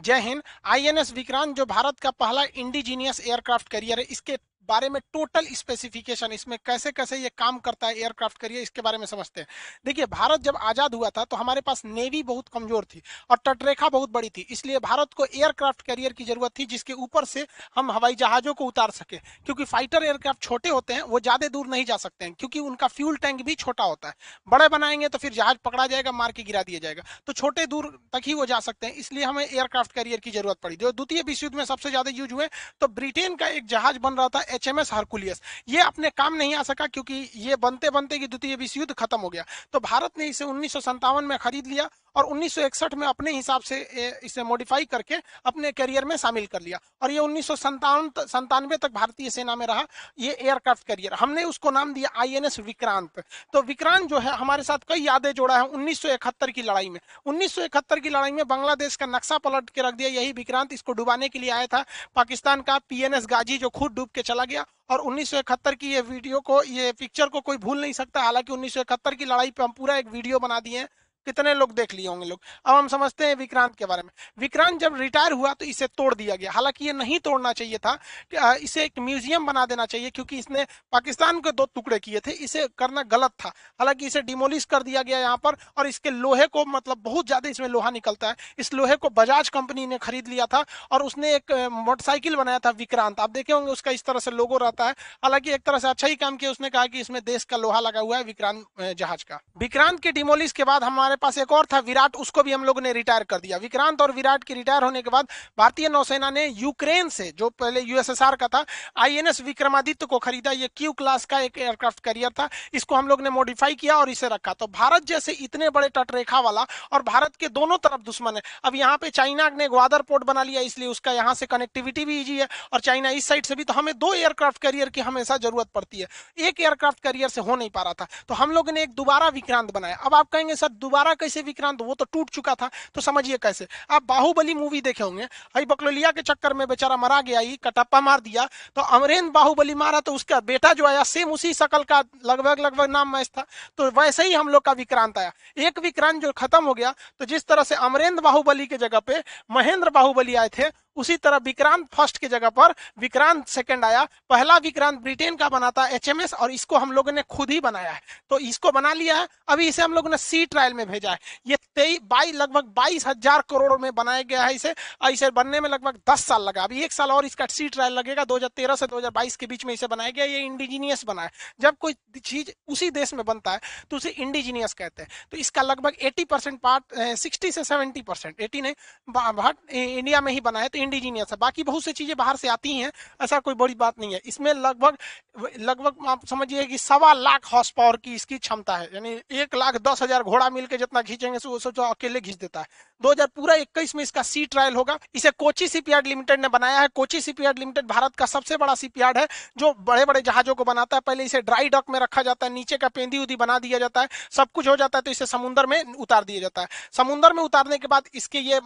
जय हिंद आईएनएस विक्रांत जो भारत का पहला इंडिजीनियस एयरक्राफ्ट कैरियर है इसके बारे में टोटल स्पेसिफिकेशन इसमें कैसे कैसे ये काम करता है एयरक्राफ्ट करिए इसके बारे में समझते हैं। देखिए, भारत जब आज़ाद हुआ था तो हमारे पास नेवी बहुत कमज़ोर थी और तटरेखा बहुत बड़ी थी, इसलिए भारत को एयरक्राफ्ट कैरियर की ज़रूरत थी, जिसके ऊपर से हम हवाई जहाज़ों को उतार सके। क्योंकि फाइटर एयरक्राफ्ट छोटे होते हैं, वो ज़्यादा दूर नहीं जा सकते हैं, क्योंकि उनका फ्यूल टैंक भी छोटा होता है। बड़े बनाएँगे तो फिर जहाज़ पकड़ा जाएगा, मार के गिरा दिया जाएगा। तो छोटे दूर तक ही वो जा सकते हैं, इसलिए हमें एयरक्राफ्ट कैरियर की ज़रूरत पड़ी। जो द्वितीय विश्व युद्ध में सबसे ज़्यादा यूज़ हुए तो ब्रिटेन का एक जहाज़ बन रहा था एच एम एस हरकुलियस ये अपने काम नहीं आ सका क्योंकि ये बनते बनते कि द्वितीय विश्व युद्ध खत्म हो गया। तो भारत ने इसे उन्नीस में खरीद लिया और 1961 में अपने हिसाब से इसे मॉडिफाई करके अपने करियर में शामिल कर लिया। और ये उन्नीस संतानवे तक भारतीय सेना में रहा। ये एयरक्राफ्ट करियर हमने उसको नाम दिया आईएनएस विक्रांत। तो विक्रांत जो है, हमारे साथ कई यादें जोड़ा है 1971 की लड़ाई में। 1971 की लड़ाई में बांग्लादेश का नक्शा पलट के रख दिया। यही विक्रांत इसको डुबाने के लिए आया था। पाकिस्तान का पीएनएस गाजी जो खुद डूब के चला गया और उन्नीस सौ इकहत्तर की ये वीडियो को, ये पिक्चर को कोई भूल नहीं सकता। हालाँकि उन्नीस सौ इकहत्तर की लड़ाई पे हम पूरा एक वीडियो बना दिए हैं। कितने लोग देख लिए होंगे लोग? अब हम समझते हैं विक्रांत के बारे में। विक्रांत जब रिटायर हुआ तो इसे तोड़ दिया गया। हालाँकि ये नहीं तोड़ना चाहिए था इसे एक म्यूज़ियम बना देना चाहिए, क्योंकि इसने पाकिस्तान के दो टुकड़े किए थे, इसे करना गलत था। हालाँकि इसे डिमोलिश कर दिया गया यहाँ पर, और इसके लोहे को मतलब बहुत ज़्यादा इसमें लोहा निकलता है। इस लोहे को बजाज कंपनी ने खरीद लिया था, और उसने एक मोटरसाइकिल बनाया था विक्रांत। आप देखे होंगे उसका इस तरह से लोगो रहता है। हालाँकि एक तरह से अच्छा ही काम किया उसने, कहा कि इसमें देश का लोहा लगा हुआ है विक्रांत जहाज़ का। विक्रांत के डिमोलिश के बाद हमारे पास एक और था, विराट, उसको भी हम लोगों ने रिटायर कर दिया। विक्रांत और विराट के रिटायर होने के बाद भारतीय नौसेना ने यूक्रेन से, जो पहले यूएसएसआर का था आईएनएस विक्रमादित्य को खरीदा। ये क्यू क्लास का एक एयरक्राफ्ट करियर था। इसको हम लोग ने मॉडिफाई किया और इसे रखा। तो भारत जैसे इतने बड़े तटरेखा वाला और भारत के दोनों तरफ़ दुश्मन है। अब यहाँ पे चाइना ने ग्वादर पोर्ट बना लिया, इसलिए उसका यहाँ से कनेक्टिविटी भी ईजी है और चाइना इस साइड से भी तो हमें दो एयरक्राफ्ट करियर की हमेशा ज़रूरत पड़ती है। एक एयरक्राफ्ट करियर से हो नहीं पा रहा था। तो हम लोग ने एक दोबारा विक्रांत बनाया। अब आप कहेंगे, सर, दोबारा कैसे विक्रांत? वो तो टूट चुका था तो समझिए कैसे। आप बाहुबली मूवी देखे होंगे हई बकलोलिया के चक्कर में बेचारा मरा गया ही कटप्पा मार दिया तो अमरेंद्र बाहुबली मारा तो उसका बेटा जो आया सेम उसी शकल का लगभग लगभग नाम मैच था तो वैसे ही हम लोग का विक्रांत आया। एक विक्रांत जो खत्म हो गया तो जिस तरह से अमरेंद्र बाहुबली के जगह पे महेंद्र बाहुबली आए थे उसी तरह विक्रांत फ़र्स्ट की जगह पर, विक्रांत सेकंड आया। पहला विक्रांत ब्रिटेन का बना था एच और इसको हम लोगों ने खुद ही बनाया है। तो इसको बना लिया है, अभी इसे हम लोगों ने सी ट्रायल में भेजा है। ये तेईस बाईस लगभग बाईस हज़ार करोड़ में बनाया गया है इसे, और इसे बनने में लगभग दस साल लगा। अभी एक साल और इसका सी ट्रायल लगेगा, दो से दो हज़ार बाईस के बीच में इसे बनाया गया, ये इंडिजीनियस बना है। जब कोई चीज़ उसी देश में बनता है तो उसे इंडिजीनियस कहते हैं। तो इसका लगभग एटी पार्ट सिक्सटी से सेवेंटी परसेंट नहीं इंडिया में ही बना है तो इंडिजीनियस है बाकी बहुत सी चीज़ें बाहर से आती हैं, ऐसा कोई बड़ी बात नहीं है। इसमें लगभग लगभग आप समझिए कि सवा लाख हॉर्स पावर की इसकी क्षमता है। यानी एक लाख दस हज़ार घोड़ा मिलकर जितना खींचेंगे सोचो अकेले घींच देता है। 2000 पूरा 21 में इसका सी ट्रायल होगा। इसे कोची सीपीआर लिमिटेड ने बनाया है। कोची सीपीआर लिमिटेड भारत का सबसे बड़ा सीपीआर है, जो बड़े बड़े जहाजों को बनाता है। पहले इसे ड्राई डॉक में रखा जाता है, नीचे का पेंदी उदी बना दिया जाता है। सब कुछ हो जाता है तो इसे समुद्र में उतार दिया जाता है। समुद्र में उतारने के बाद इसके ये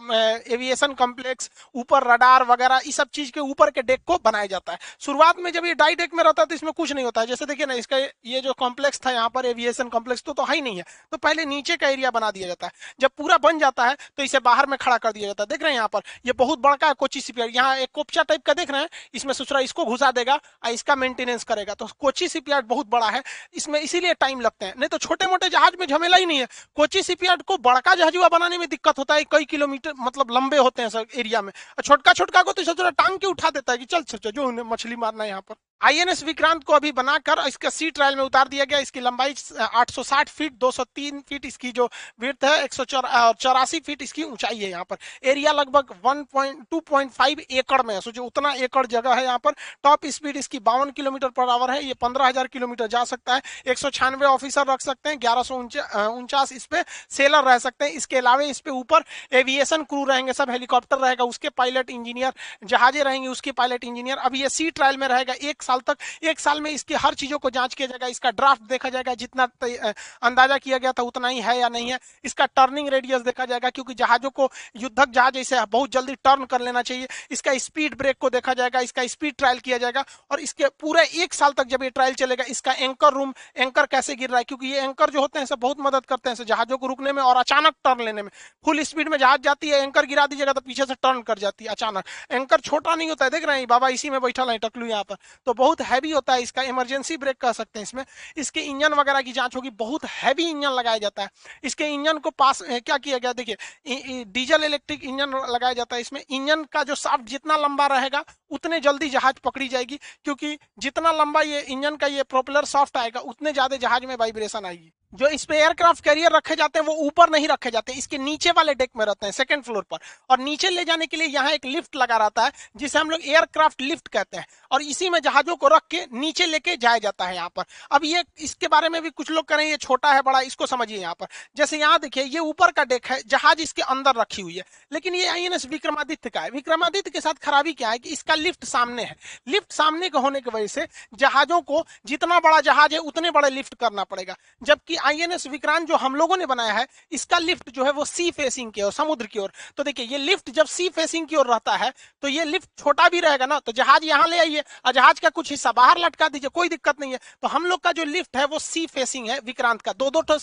एविएशन कॉम्प्लेक्स ऊपर रडार वगैरह इस सब चीज़ के ऊपर के डेक को बनाया जाता है। शुरुआत में जब ये डाई डेक में रहता है तो इसमें कुछ नहीं होता है। जैसे देखिए ना इसका ये जो कॉम्प्लेक्स था यहाँ पर एविएशन कॉम्प्लेक्स तो, तो है ही नहीं है। तो पहले नीचे का एरिया बना दिया जाता है। जब पूरा बन जाता है तो इसे बाहर में खड़ा कर दिया जाता है। देख रहे हैं यहाँ पर ये बहुत बड़का है कोची सीपीआर यहाँ एक कोपचा टाइप का देख रहे हैं इसमें सुसरा इसको घुसा देगा और इसका मेंटेनेंस करेगा। तो कोची सीपीआर बहुत बड़ा है इसमें इसीलिए टाइम लगते हैं। नहीं तो छोटे मोटे जहाज़ में झमेला ही नहीं है। कोची सीपीआर को बड़का जहाजुआ बनाने में दिक्कत होता है कई किलोमीटर मतलब लंबे होते हैं सर एरिया में। छोटका छोटका को तो छोटा टांग के उठा देता है कि चल चल जो मछली मारना है यहाँ पर। आईएनएस विक्रांत को अभी बनाकर इसका सी ट्रायल में उतार दिया गया। इसकी लंबाई 860 फीट 203 फीट इसकी जो विर्थ है, एक चौरासी फीट इसकी ऊंचाई है यहाँ पर। एरिया लगभग 1.2.5 एकड़ में है। सोचो उतना एकड़ जगह है यहाँ पर, टॉप स्पीड इसकी बावन किलोमीटर पर आवर है। ये पंद्रह किलोमीटर जा सकता है। एक सौ छियानवे ऑफिसर रख सकते हैं, ग्यारह उनचास इस पे सेलर रह सकते हैं। इसके अलावा इस पे ऊपर एविएशन क्रू रहेंगे, सब हेलीकॉप्टर रहेगा, उसके पायलट इंजीनियर जहाजे रहेंगे, उसके पायलट इंजीनियर। अभी ये सी ट्रायल में रहेगा, एक साल तक, एक साल में इसकी हर चीज़ों को जाँच किया जाएगा, इसका ड्राफ्ट देखा जाएगा, जितना अंदाज़ा किया गया था उतना ही है या नहीं है। इसका टर्निंग रेडियस देखा जाएगा, क्योंकि जहाजों को, युद्धक जहाज़ ऐसे बहुत जल्दी टर्न कर लेना चाहिए। इसका स्पीड ब्रेक को देखा जाएगा, इसका स्पीड ट्रायल किया जाएगा, और इसके पूरे एक साल तक जब ये ट्रायल चलेगा, इसका एंकर रूम एंकर कैसे गिर रहा है, क्योंकि ये एंकर जो होते हैं, सब बहुत मदद करते हैं जहाजों को रुकने में और अचानक टर्न लेने में। फुल स्पीड में जहाज़ जाती है एंकर गिरा दीजिएगा तो पीछे से टर्न कर जाती है, अचानक। एंकर छोटा नहीं होता है, देख रहे हैं, बाबा इसी में बैठा है, टकलू यहाँ पर। तो बहुत हैवी होता है, इसका इमरजेंसी ब्रेक कह सकते हैं इसमें। इसके इंजन वगैरह की जाँच होगी, बहुत हैवी इंजन लगाया जाता है। इसके इंजन को पास क्या किया गया? देखिए डीजल इलेक्ट्रिक इंजन लगाया जाता है इसमें। इंजन का जो साफ्ट जितना लंबा रहेगा, उतने जल्दी जहाज़ पकड़ी जाएगी, क्योंकि जितना लंबा ये इंजन का ये प्रोपेलर सॉफ्ट आएगा, उतने ज़्यादा जहाज़ में वाइब्रेशन आएगी। जो इस पे एयरक्राफ्ट कैरियर रखे जाते हैं, वो ऊपर नहीं रखे जाते, इसके नीचे वाले डेक में रहते हैं सेकंड फ्लोर पर। और नीचे ले जाने के लिए यहाँ एक लिफ्ट लगा रहता है, जिसे हम लोग एयरक्राफ्ट लिफ्ट कहते हैं। और इसी में जहाजों को रख के नीचे लेके जाया जाता है यहाँ पर। अब ये, इसके बारे में भी कुछ लोग करें ये छोटा है, बड़ा इसको समझिए यहाँ पर। जैसे यहाँ देखिए, ये ऊपर का डेक है, जहाज़ इसके अंदर रखी हुई है। लेकिन ये आईएनएस विक्रमादित्य का है। विक्रमादित्य के साथ खराबी क्या है कि इसका लिफ्ट सामने है। लिफ्ट सामने के होने की वजह से जहाजों को जितना बड़ा जहाज़ है, उतने बड़े लिफ्ट करना पड़ेगा। जबकि आईएनएस विक्रांत जो हम लोगों ने बनाया है, इसका लिफ्ट जो है वो सी फेसिंग की ओर, समुद्र की ओर। तो देखिए, ये लिफ्ट जब सी फेसिंग की ओर रहता है तो ये लिफ्ट छोटा भी रहेगा ना तो जहाज़ यहाँ ले आइए, और जहाज़ का कुछ हिस्सा बाहर लटका दीजिए, कोई दिक्कत नहीं है। तो हम लोग का जो लिफ्ट है वो सी फेसिंग है, विक्रांत का। दो दो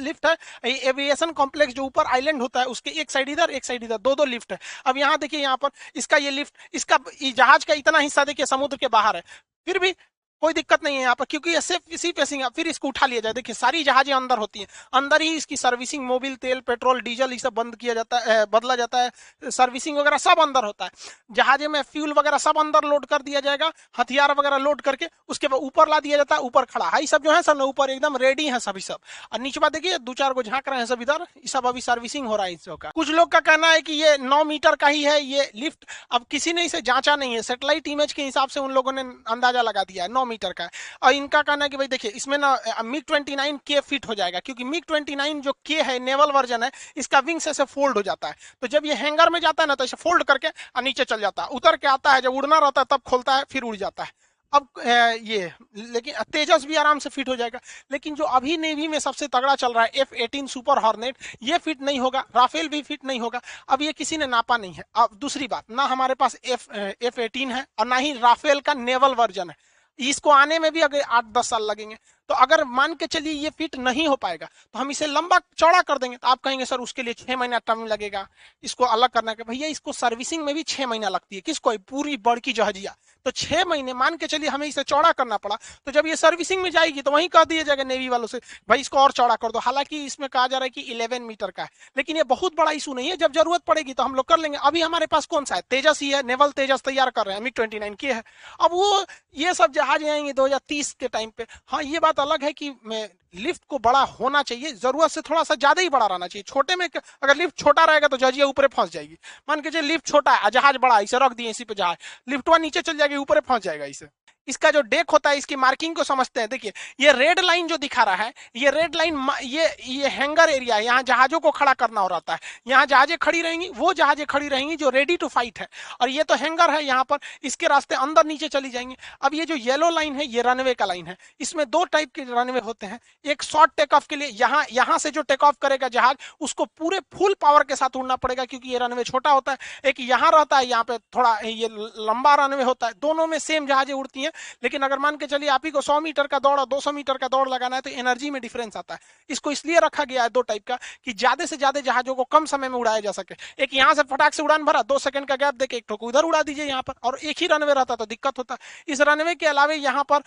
लिफ्ट है एविएशन कॉम्प्लेक्स जो ऊपर आइलैंड होता है, उसके एक साइड इधर, एक साइड इधर दो दो लिफ्ट है। अब यहाँ देखिए, यहाँ पर इसका ये लिफ्ट, इसका जहाज़ का इतना हिस्सा देखिए, समुद्र के बाहर है। फिर भी कोई दिक्कत नहीं है यहाँ पर, क्योंकि ये सिर्फ़, इसी फेसिंग है फिर इसको उठा लिया जाए। देखिए, सारी जहाजें अंदर होती हैं। अंदर ही इसकी सर्विसिंग, मोबिल, तेल, पेट्रोल, डीजल, ये सब बंद किया जाता है बदला जाता है। सर्विसिंग वगैरह सब अंदर होता है। जहाजे में फ्यूल वगैरह सब अंदर लोड कर दिया जाएगा, हथियार वगैरह लोड करके, उसके बाद ऊपर ला दिया जाता है, ऊपर खड़ा। है सब जो है सब ऊपर एकदम रेडी है सभी सब। और नीचे बात देखिए दो चार को झाँक रहे हैं सब इधर। सब अभी सर्विसिंग हो रहा है इसका कुछ लोग का कहना है कि ये नौ मीटर का ही है ये लिफ्ट। अब किसी ने इसे जांचा नहीं है। सेटेलाइट इमेज के हिसाब से उन लोगों ने अंदाज़ा लगा दिया है। नौ मीटर का है। और इनका कहना है कि भाई देखिए, इसमें ना मिग ट्वेंटी नाइन के फिट हो जाएगा, क्योंकि मिग ट्वेंटी नाइन जो के है नेवल वर्जन है, इसका विंग्स ऐसे फोल्ड हो जाता है। तो जब ये हैंगर में जाता है ना तो इसे फोल्ड करके और नीचे चल जाता है। उतर के आता है, जब उड़ना रहता है, तब खोलता है, फिर उड़ जाता है। अब ये, लेकिन तेजस भी आराम से फिट हो जाएगा। लेकिन जो अभी नेवी में सबसे तगड़ा चल रहा है एफ़ एटीन सुपर हॉर्नेट ये फिट नहीं होगा राफेल भी फिट नहीं होगा। अब ये किसी ने नापा नहीं है। अब दूसरी बात, ना हमारे पास एफ़ एफ़ एटीन है और ना ही राफेल का नेवल वर्जन है। इसको आने में भी अगर आठ दस साल लगेंगे। तो अगर मान के चलिए ये फिट नहीं हो पाएगा तो हम इसे लंबा चौड़ा कर देंगे। तो आप कहेंगे, सर, उसके लिए छह महीना टाइम लगेगा। इसको अलग करना के भैया, इसको सर्विसिंग में भी छह महीना लगती है। किसको? पूरी बड़की जहाजिया। तो छह महीने, मान के चलिए हमें इसे चौड़ा करना पड़ा। तो जब ये सर्विसिंग में जाएगी तो वहीं कह दिया जाएगा नेवी वालों से, भाई, इसको और चौड़ा कर दो। हालाँकि इसमें कहा जा रहा है कि इलेवन मीटर का है। लेकिन ये बहुत बड़ा इशू नहीं है। जब ज़रूरत पड़ेगी तो हम लोग कर लेंगे। अभी हमारे पास कौन सा है? तेजस ही है। नेवल तेजस तैयार कर रहे हैं। मिग ट्वेंटी की है। अब वो, ये सब जहाज़ आएँगे दो हज़ार तीस के टाइम पे। हाँ ये बात अलग है कि लिफ्ट को बड़ा होना चाहिए, ज़रूरत से थोड़ा सा ज़्यादा ही बड़ा रहना चाहिए। छोटे में अगर लिफ्ट छोटा रहेगा तो जहाजिया ऊपर फंस जाएगी। मान के लिफ्ट छोटा है जहाज़ बड़ा इसे रख दिए, इसी पे जहाज़ लिफ्टवा नीचे चल जाएगी, ऊपर फंस जाएगा इसे। इसका जो डेक होता है, इसकी मार्किंग को समझते हैं। देखिए, ये रेड लाइन जो दिखा रहा है, ये रेड लाइन ये ये हैंगर एरिया है। यहाँ जहाजों को खड़ा करना हो रहा है। यहाँ जहाजें खड़ी रहेंगी, वो जहाजें खड़ी रहेंगी जो रेडी टू फाइट है। और ये तो हैंगर है यहाँ पर, इसके रास्ते अंदर नीचे चली जाएँगे। अब ये जो येलो लाइन है, ये रनवे का लाइन है। इसमें दो टाइप के रनवे होते हैं। एक शॉर्ट टेक ऑफ़ के लिए, यहाँ यहाँ से जो टेक ऑफ़ करेगा जहाज़, उसको पूरे फुल पावर के साथ उड़ना पड़ेगा क्योंकि ये रनवे छोटा होता है। एक यहाँ रहता है, यहाँ पे थोड़ा, ये लंबा रनवे होता है। दोनों में सेम जहाजें उड़ती हैं। लेकिन अगर मान के चलिए आप ही को सौ मीटर का दौड़ और दो सौ मीटर का दौड़ लगाना है तो एनर्जी में डिफरेंस आता है। इसको इसलिए रखा गया है दो टाइप का कि ज़्यादा से ज़्यादा जहाजों को कम समय में उड़ाया जा सके। एक यहाँ से फटाक से उड़ान भरा, दो सेकंड का गैप देके एक ठोक उधर उड़ा दीजिए यहाँ पर, और एक ही रनवे रहता तो दिक्कत होता। इस रनवे के अलावे यहाँ पर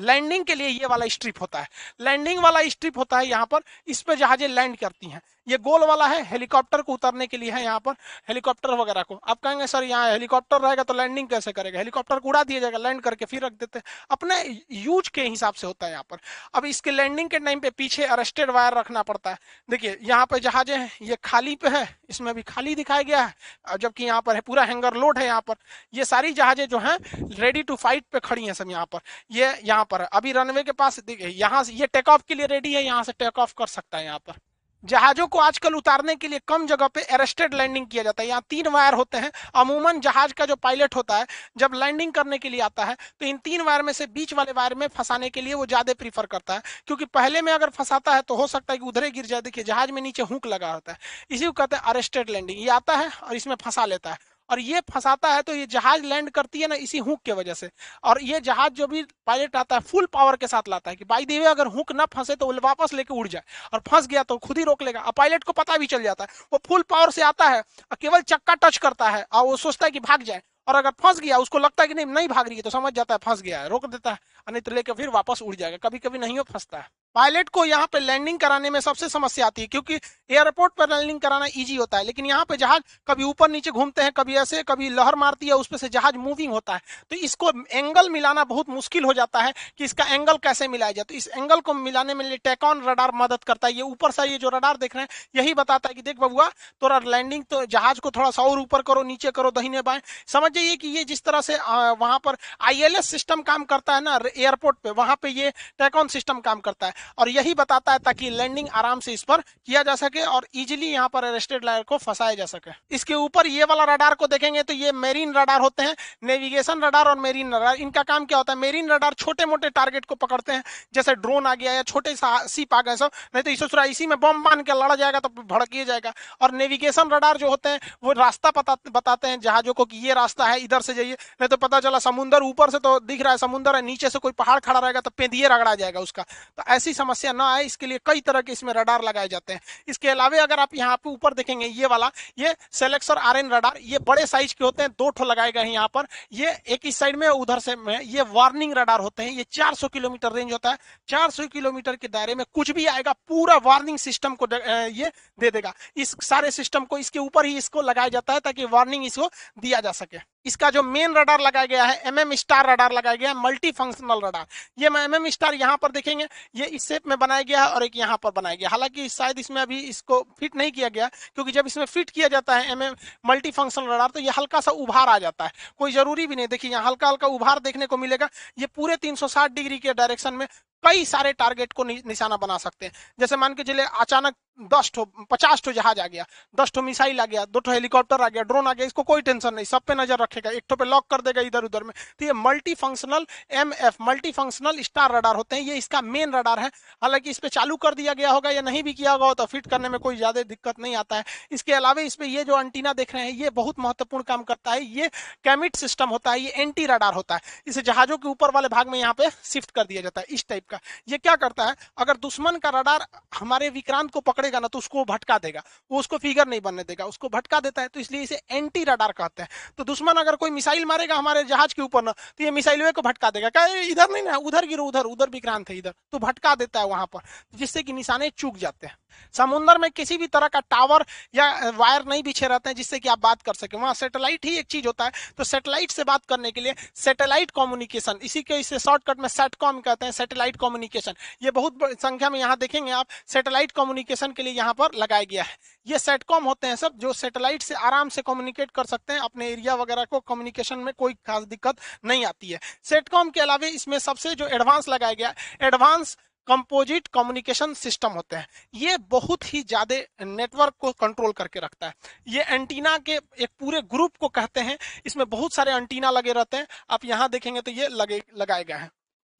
लैंडिंग के लिए ये वाला स्ट्रिप होता है। लैंडिंग वाला स्ट्रिप होता है यहाँ पर, इस पर जहाजें लैंड करती हैं। ये गोल वाला है, हेलीकॉप्टर को उतरने के लिए है यहाँ पर, हेलीकॉप्टर वगैरह को। आप कहेंगे, सर, यहाँ हेलीकॉप्टर रहेगा तो लैंडिंग कैसे करेगा? हेलीकॉप्टर को उड़ा दिया जाएगा, लैंड करके फिर रख देते अपने यूज़ के हिसाब से होता है यहाँ पर। अब इसके लैंडिंग के टाइम पे पीछे अरेस्टेड वायर रखना पड़ता है। देखिए, यहाँ पे जहाजें हैं, ये खाली पे है, इसमें भी खाली दिखाया गया है जबकि यहाँ पर है, पूरा हैंगर लोड है यहाँ पर। ये सारी जहाजें जो है रेडी टू फाइट पे खड़ी है सब यहाँ पर। ये यहाँ पर, अभी रनवे के पास, देखिए, यहाँ से, ये टेक ऑफ़ के लिए रेडी है, यहाँ से टेक ऑफ़ कर सकता है यहाँ पर। जहाजों को आजकल उतारने के लिए कम जगह पे अरेस्टेड लैंडिंग किया जाता है। यहाँ तीन वायर होते हैं। अमूमन जहाज़ का जो पायलट होता है, जब लैंडिंग करने के लिए आता है तो इन तीन वायर में से बीच वाले वायर में फंसाने के लिए वो ज़्यादा प्रीफर करता है। क्योंकि पहले में अगर फंसाता है तो हो सकता है कि उधरे गिर जाए। देखिए, जहाज़ में नीचे हुक लगा होता है। इसी को कहते हैं अरेस्टेड लैंडिंग ये आता है और इसमें फंसा लेता है। और ये फंसाता है तो ये जहाज़ लैंड करती है ना इसी हुक के वजह से। और ये जहाज़ जो भी पायलट आता है फुल पावर के साथ लाता है कि बाई देवे अगर हुक ना फंसे तो वो वापस लेके उड़ जाए और फंस गया तो खुद ही रोक लेगा। और पायलट को पता भी चल जाता है, वो फुल पावर से आता है और केवल चक्का टच करता है और वो सोचता है कि भाग जाए और अगर फंस गया, उसको लगता है कि नहीं नहीं भाग रही है तो समझ जाता है, फंस गया है, रोक देता है नहीं तो लेकर फिर वापस उड़ जाएगा कभी कभी नहीं हो फंसता है। पायलट को यहाँ पे लैंडिंग कराने में सबसे समस्या आती है, क्योंकि एयरपोर्ट पर लैंडिंग कराना इजी होता है, लेकिन यहाँ पे जहाज़ कभी ऊपर नीचे घूमते हैं, कभी ऐसे, कभी लहर मारती है उस पर से जहाज़ मूविंग होता है। तो इसको एंगल मिलाना बहुत मुश्किल हो जाता है कि इसका एंगल कैसे मिलाया जाए। तो इस एंगल को मिलाने में टेकॉन रडार मदद करता है। ये ऊपर से ये जो रडार देख रहे हैं, यही बताता है कि देख बबुआ, तोरा लैंडिंग तो जहाज़ को थोड़ा सा और ऊपर करो, नीचे करो, दहीने बाएँ। समझ जाइए कि ये जिस तरह से वहाँ पर आईएलएस सिस्टम काम करता है ना एयरपोर्ट पे, वहाँ पे ये टेकॉन सिस्टम काम करता है। और यही बताता है ताकि लैंडिंग आराम से इस पर किया जा सके और इजिली यहाँ पर अरेस्टेड लायर को फंसाया जा सके। इसके ऊपर ये वाला रडार को देखेंगे तो ये मेरीन रडार होते हैं नेविगेशन रडार और मेरीन रडार इनका काम क्या होता है? मेरीन रडार छोटे मोटे टारगेट को पकड़ते हैं, जैसे ड्रोन आ गया या छोटे सीप आ गए सब, नहीं तो इसे सुरा इसी में बम बाँध के लड़ा जाएगा तो भड़किए जाएगा। और नेविगेशन रडार जो होते हैं, वो रास्ता पता, बताते हैं जहाजों को कि ये रास्ता है, इधर से जाइए, नहीं तो पता चला समुंदर ऊपर से तो दिख रहा है, समुंदर है, नीचे से कोई पहाड़ खड़ा रहेगा तो पेंदिए रगड़ा जाएगा उसका। तो ऐसी समस्या ना आए, इसके लिए कई तरह के इसमें रडार लगाए जाते हैं। इसके अलावा अगर आप यहाँ पे ऊपर देखेंगे, ये वाला, ये सेलेक्सर आर एन रडार ये बड़े साइज़ के होते हैं, दो ठो लगाए गए हैं यहाँ पर। ये एक इस साइड में, उधर से में, ये वार्निंग रडार होते हैं, ये 400 किलोमीटर रेंज होता है। 400 किलोमीटर के दायरे में कुछ भी आएगा, पूरा वार्निंग सिस्टम को ये दे देगा। इस सारे सिस्टम को, इसके ऊपर ही इसको लगाया जाता है ताकि वार्निंग इसको दिया जा सके। इसका जो मेन रडार लगाया गया है एम एम स्टार रडार लगाया गया है मल्टी फंक्शनल रडार ये एम एम स्टार यहाँ पर देखेंगे, ये इस शेप में बनाया गया है और एक यहाँ पर बनाया गया हालाँकि शायद इसमें अभी इसको फिट नहीं किया गया, क्योंकि जब इसमें फिट किया जाता है M M multi functional radar तो ये हल्का सा उभार आ जाता है। कोई ज़रूरी भी नहीं, देखिए यहाँ हल्का हल्का उभार देखने को मिलेगा। ये पूरे 360 डिग्री के डायरेक्शन में कई सारे टारगेट को निशाना बना सकते हैं। जैसे मान के चले अचानक दस ठो, पचास ठो जहाज़ आ गया, दस ठो मिसाइल आ गया, दो ठो हेलीकॉप्टर आ गया ड्रोन आ गया, इसको कोई टेंशन नहीं, सब पे नज़र रखेगा, एक ठो पे लॉक कर देगा इधर उधर में। तो ये multi functional M F multi functional star radar होते हैं, ये इसका मेन रडार है। हालाँकि इस पर चालू कर दिया गया होगा या नहीं भी किया होगा तो फिट करने में कोई ज़्यादा दिक्कत नहीं आता है। इसके अलावा इस पे ये जो अंटीना देख रहे हैं, ये बहुत महत्वपूर्ण काम करता है। ये कैमिट सिस्टम होता है, ये एंटी रडार होता है। इसे जहाजों के ऊपर वाले भाग में यहाँ पे शिफ्ट कर दिया जाता है, इस टाइप का ये क्या करता है? अगर दुश्मन का रडार हमारे विक्रांत को पकड़ेगा ना तो उसको भटका देगा। वो उसको फिगर नहीं बनने देगा, उसको भटका देता है तो इसलिए इसे एंटी रडार कहते हैं। तो दुश्मन अगर कोई मिसाइल मारेगा हमारे जहाज़ के ऊपर ना तो ये मिसाइल को भटका देगा। क्या इधर नहीं ना, उधर गिरो, उधर उधर विक्रांत है इधर तो भटका देता है वहाँ पर, जिससे कि निशाने चूक जाते हैं। समुद्र में किसी भी तरह का टावर या वायर नहीं बिछे रहते हैं जिससे कि आप बात कर सके। वहाँ सेटेलाइट ही एक चीज़ होता है। तो सेटेलाइट से बात करने के लिए सेटेलाइट कम्युनिकेशन, इसी के, इसे शॉर्टकट में सेटकॉम कहते हैं, सेटेलाइट कम्युनिकेशन। ये बहुत संख्या में यहाँ देखेंगे आप, सेटेलाइट कम्युनिकेशन के लिए यहाँ पर लगाया गया है। ये सेटकॉम होते हैं सब जो सेटेलाइट से आराम से कम्युनिकेट कर सकते हैं, अपने एरिया वगैरह को कम्युनिकेशन में कोई खास दिक्कत नहीं आती है। सेटकॉम के अलावा इसमें सबसे जो एडवांस लगाया गया एडवांस कंपोजिट कम्युनिकेशन सिस्टम होते हैं। ये बहुत ही ज़्यादा नेटवर्क को कंट्रोल करके रखता है। ये एंटीना के एक पूरे ग्रुप को कहते हैं। इसमें बहुत सारे एंटीना लगे रहते हैं। आप यहाँ देखेंगे तो ये लगे, लगाए गए हैं।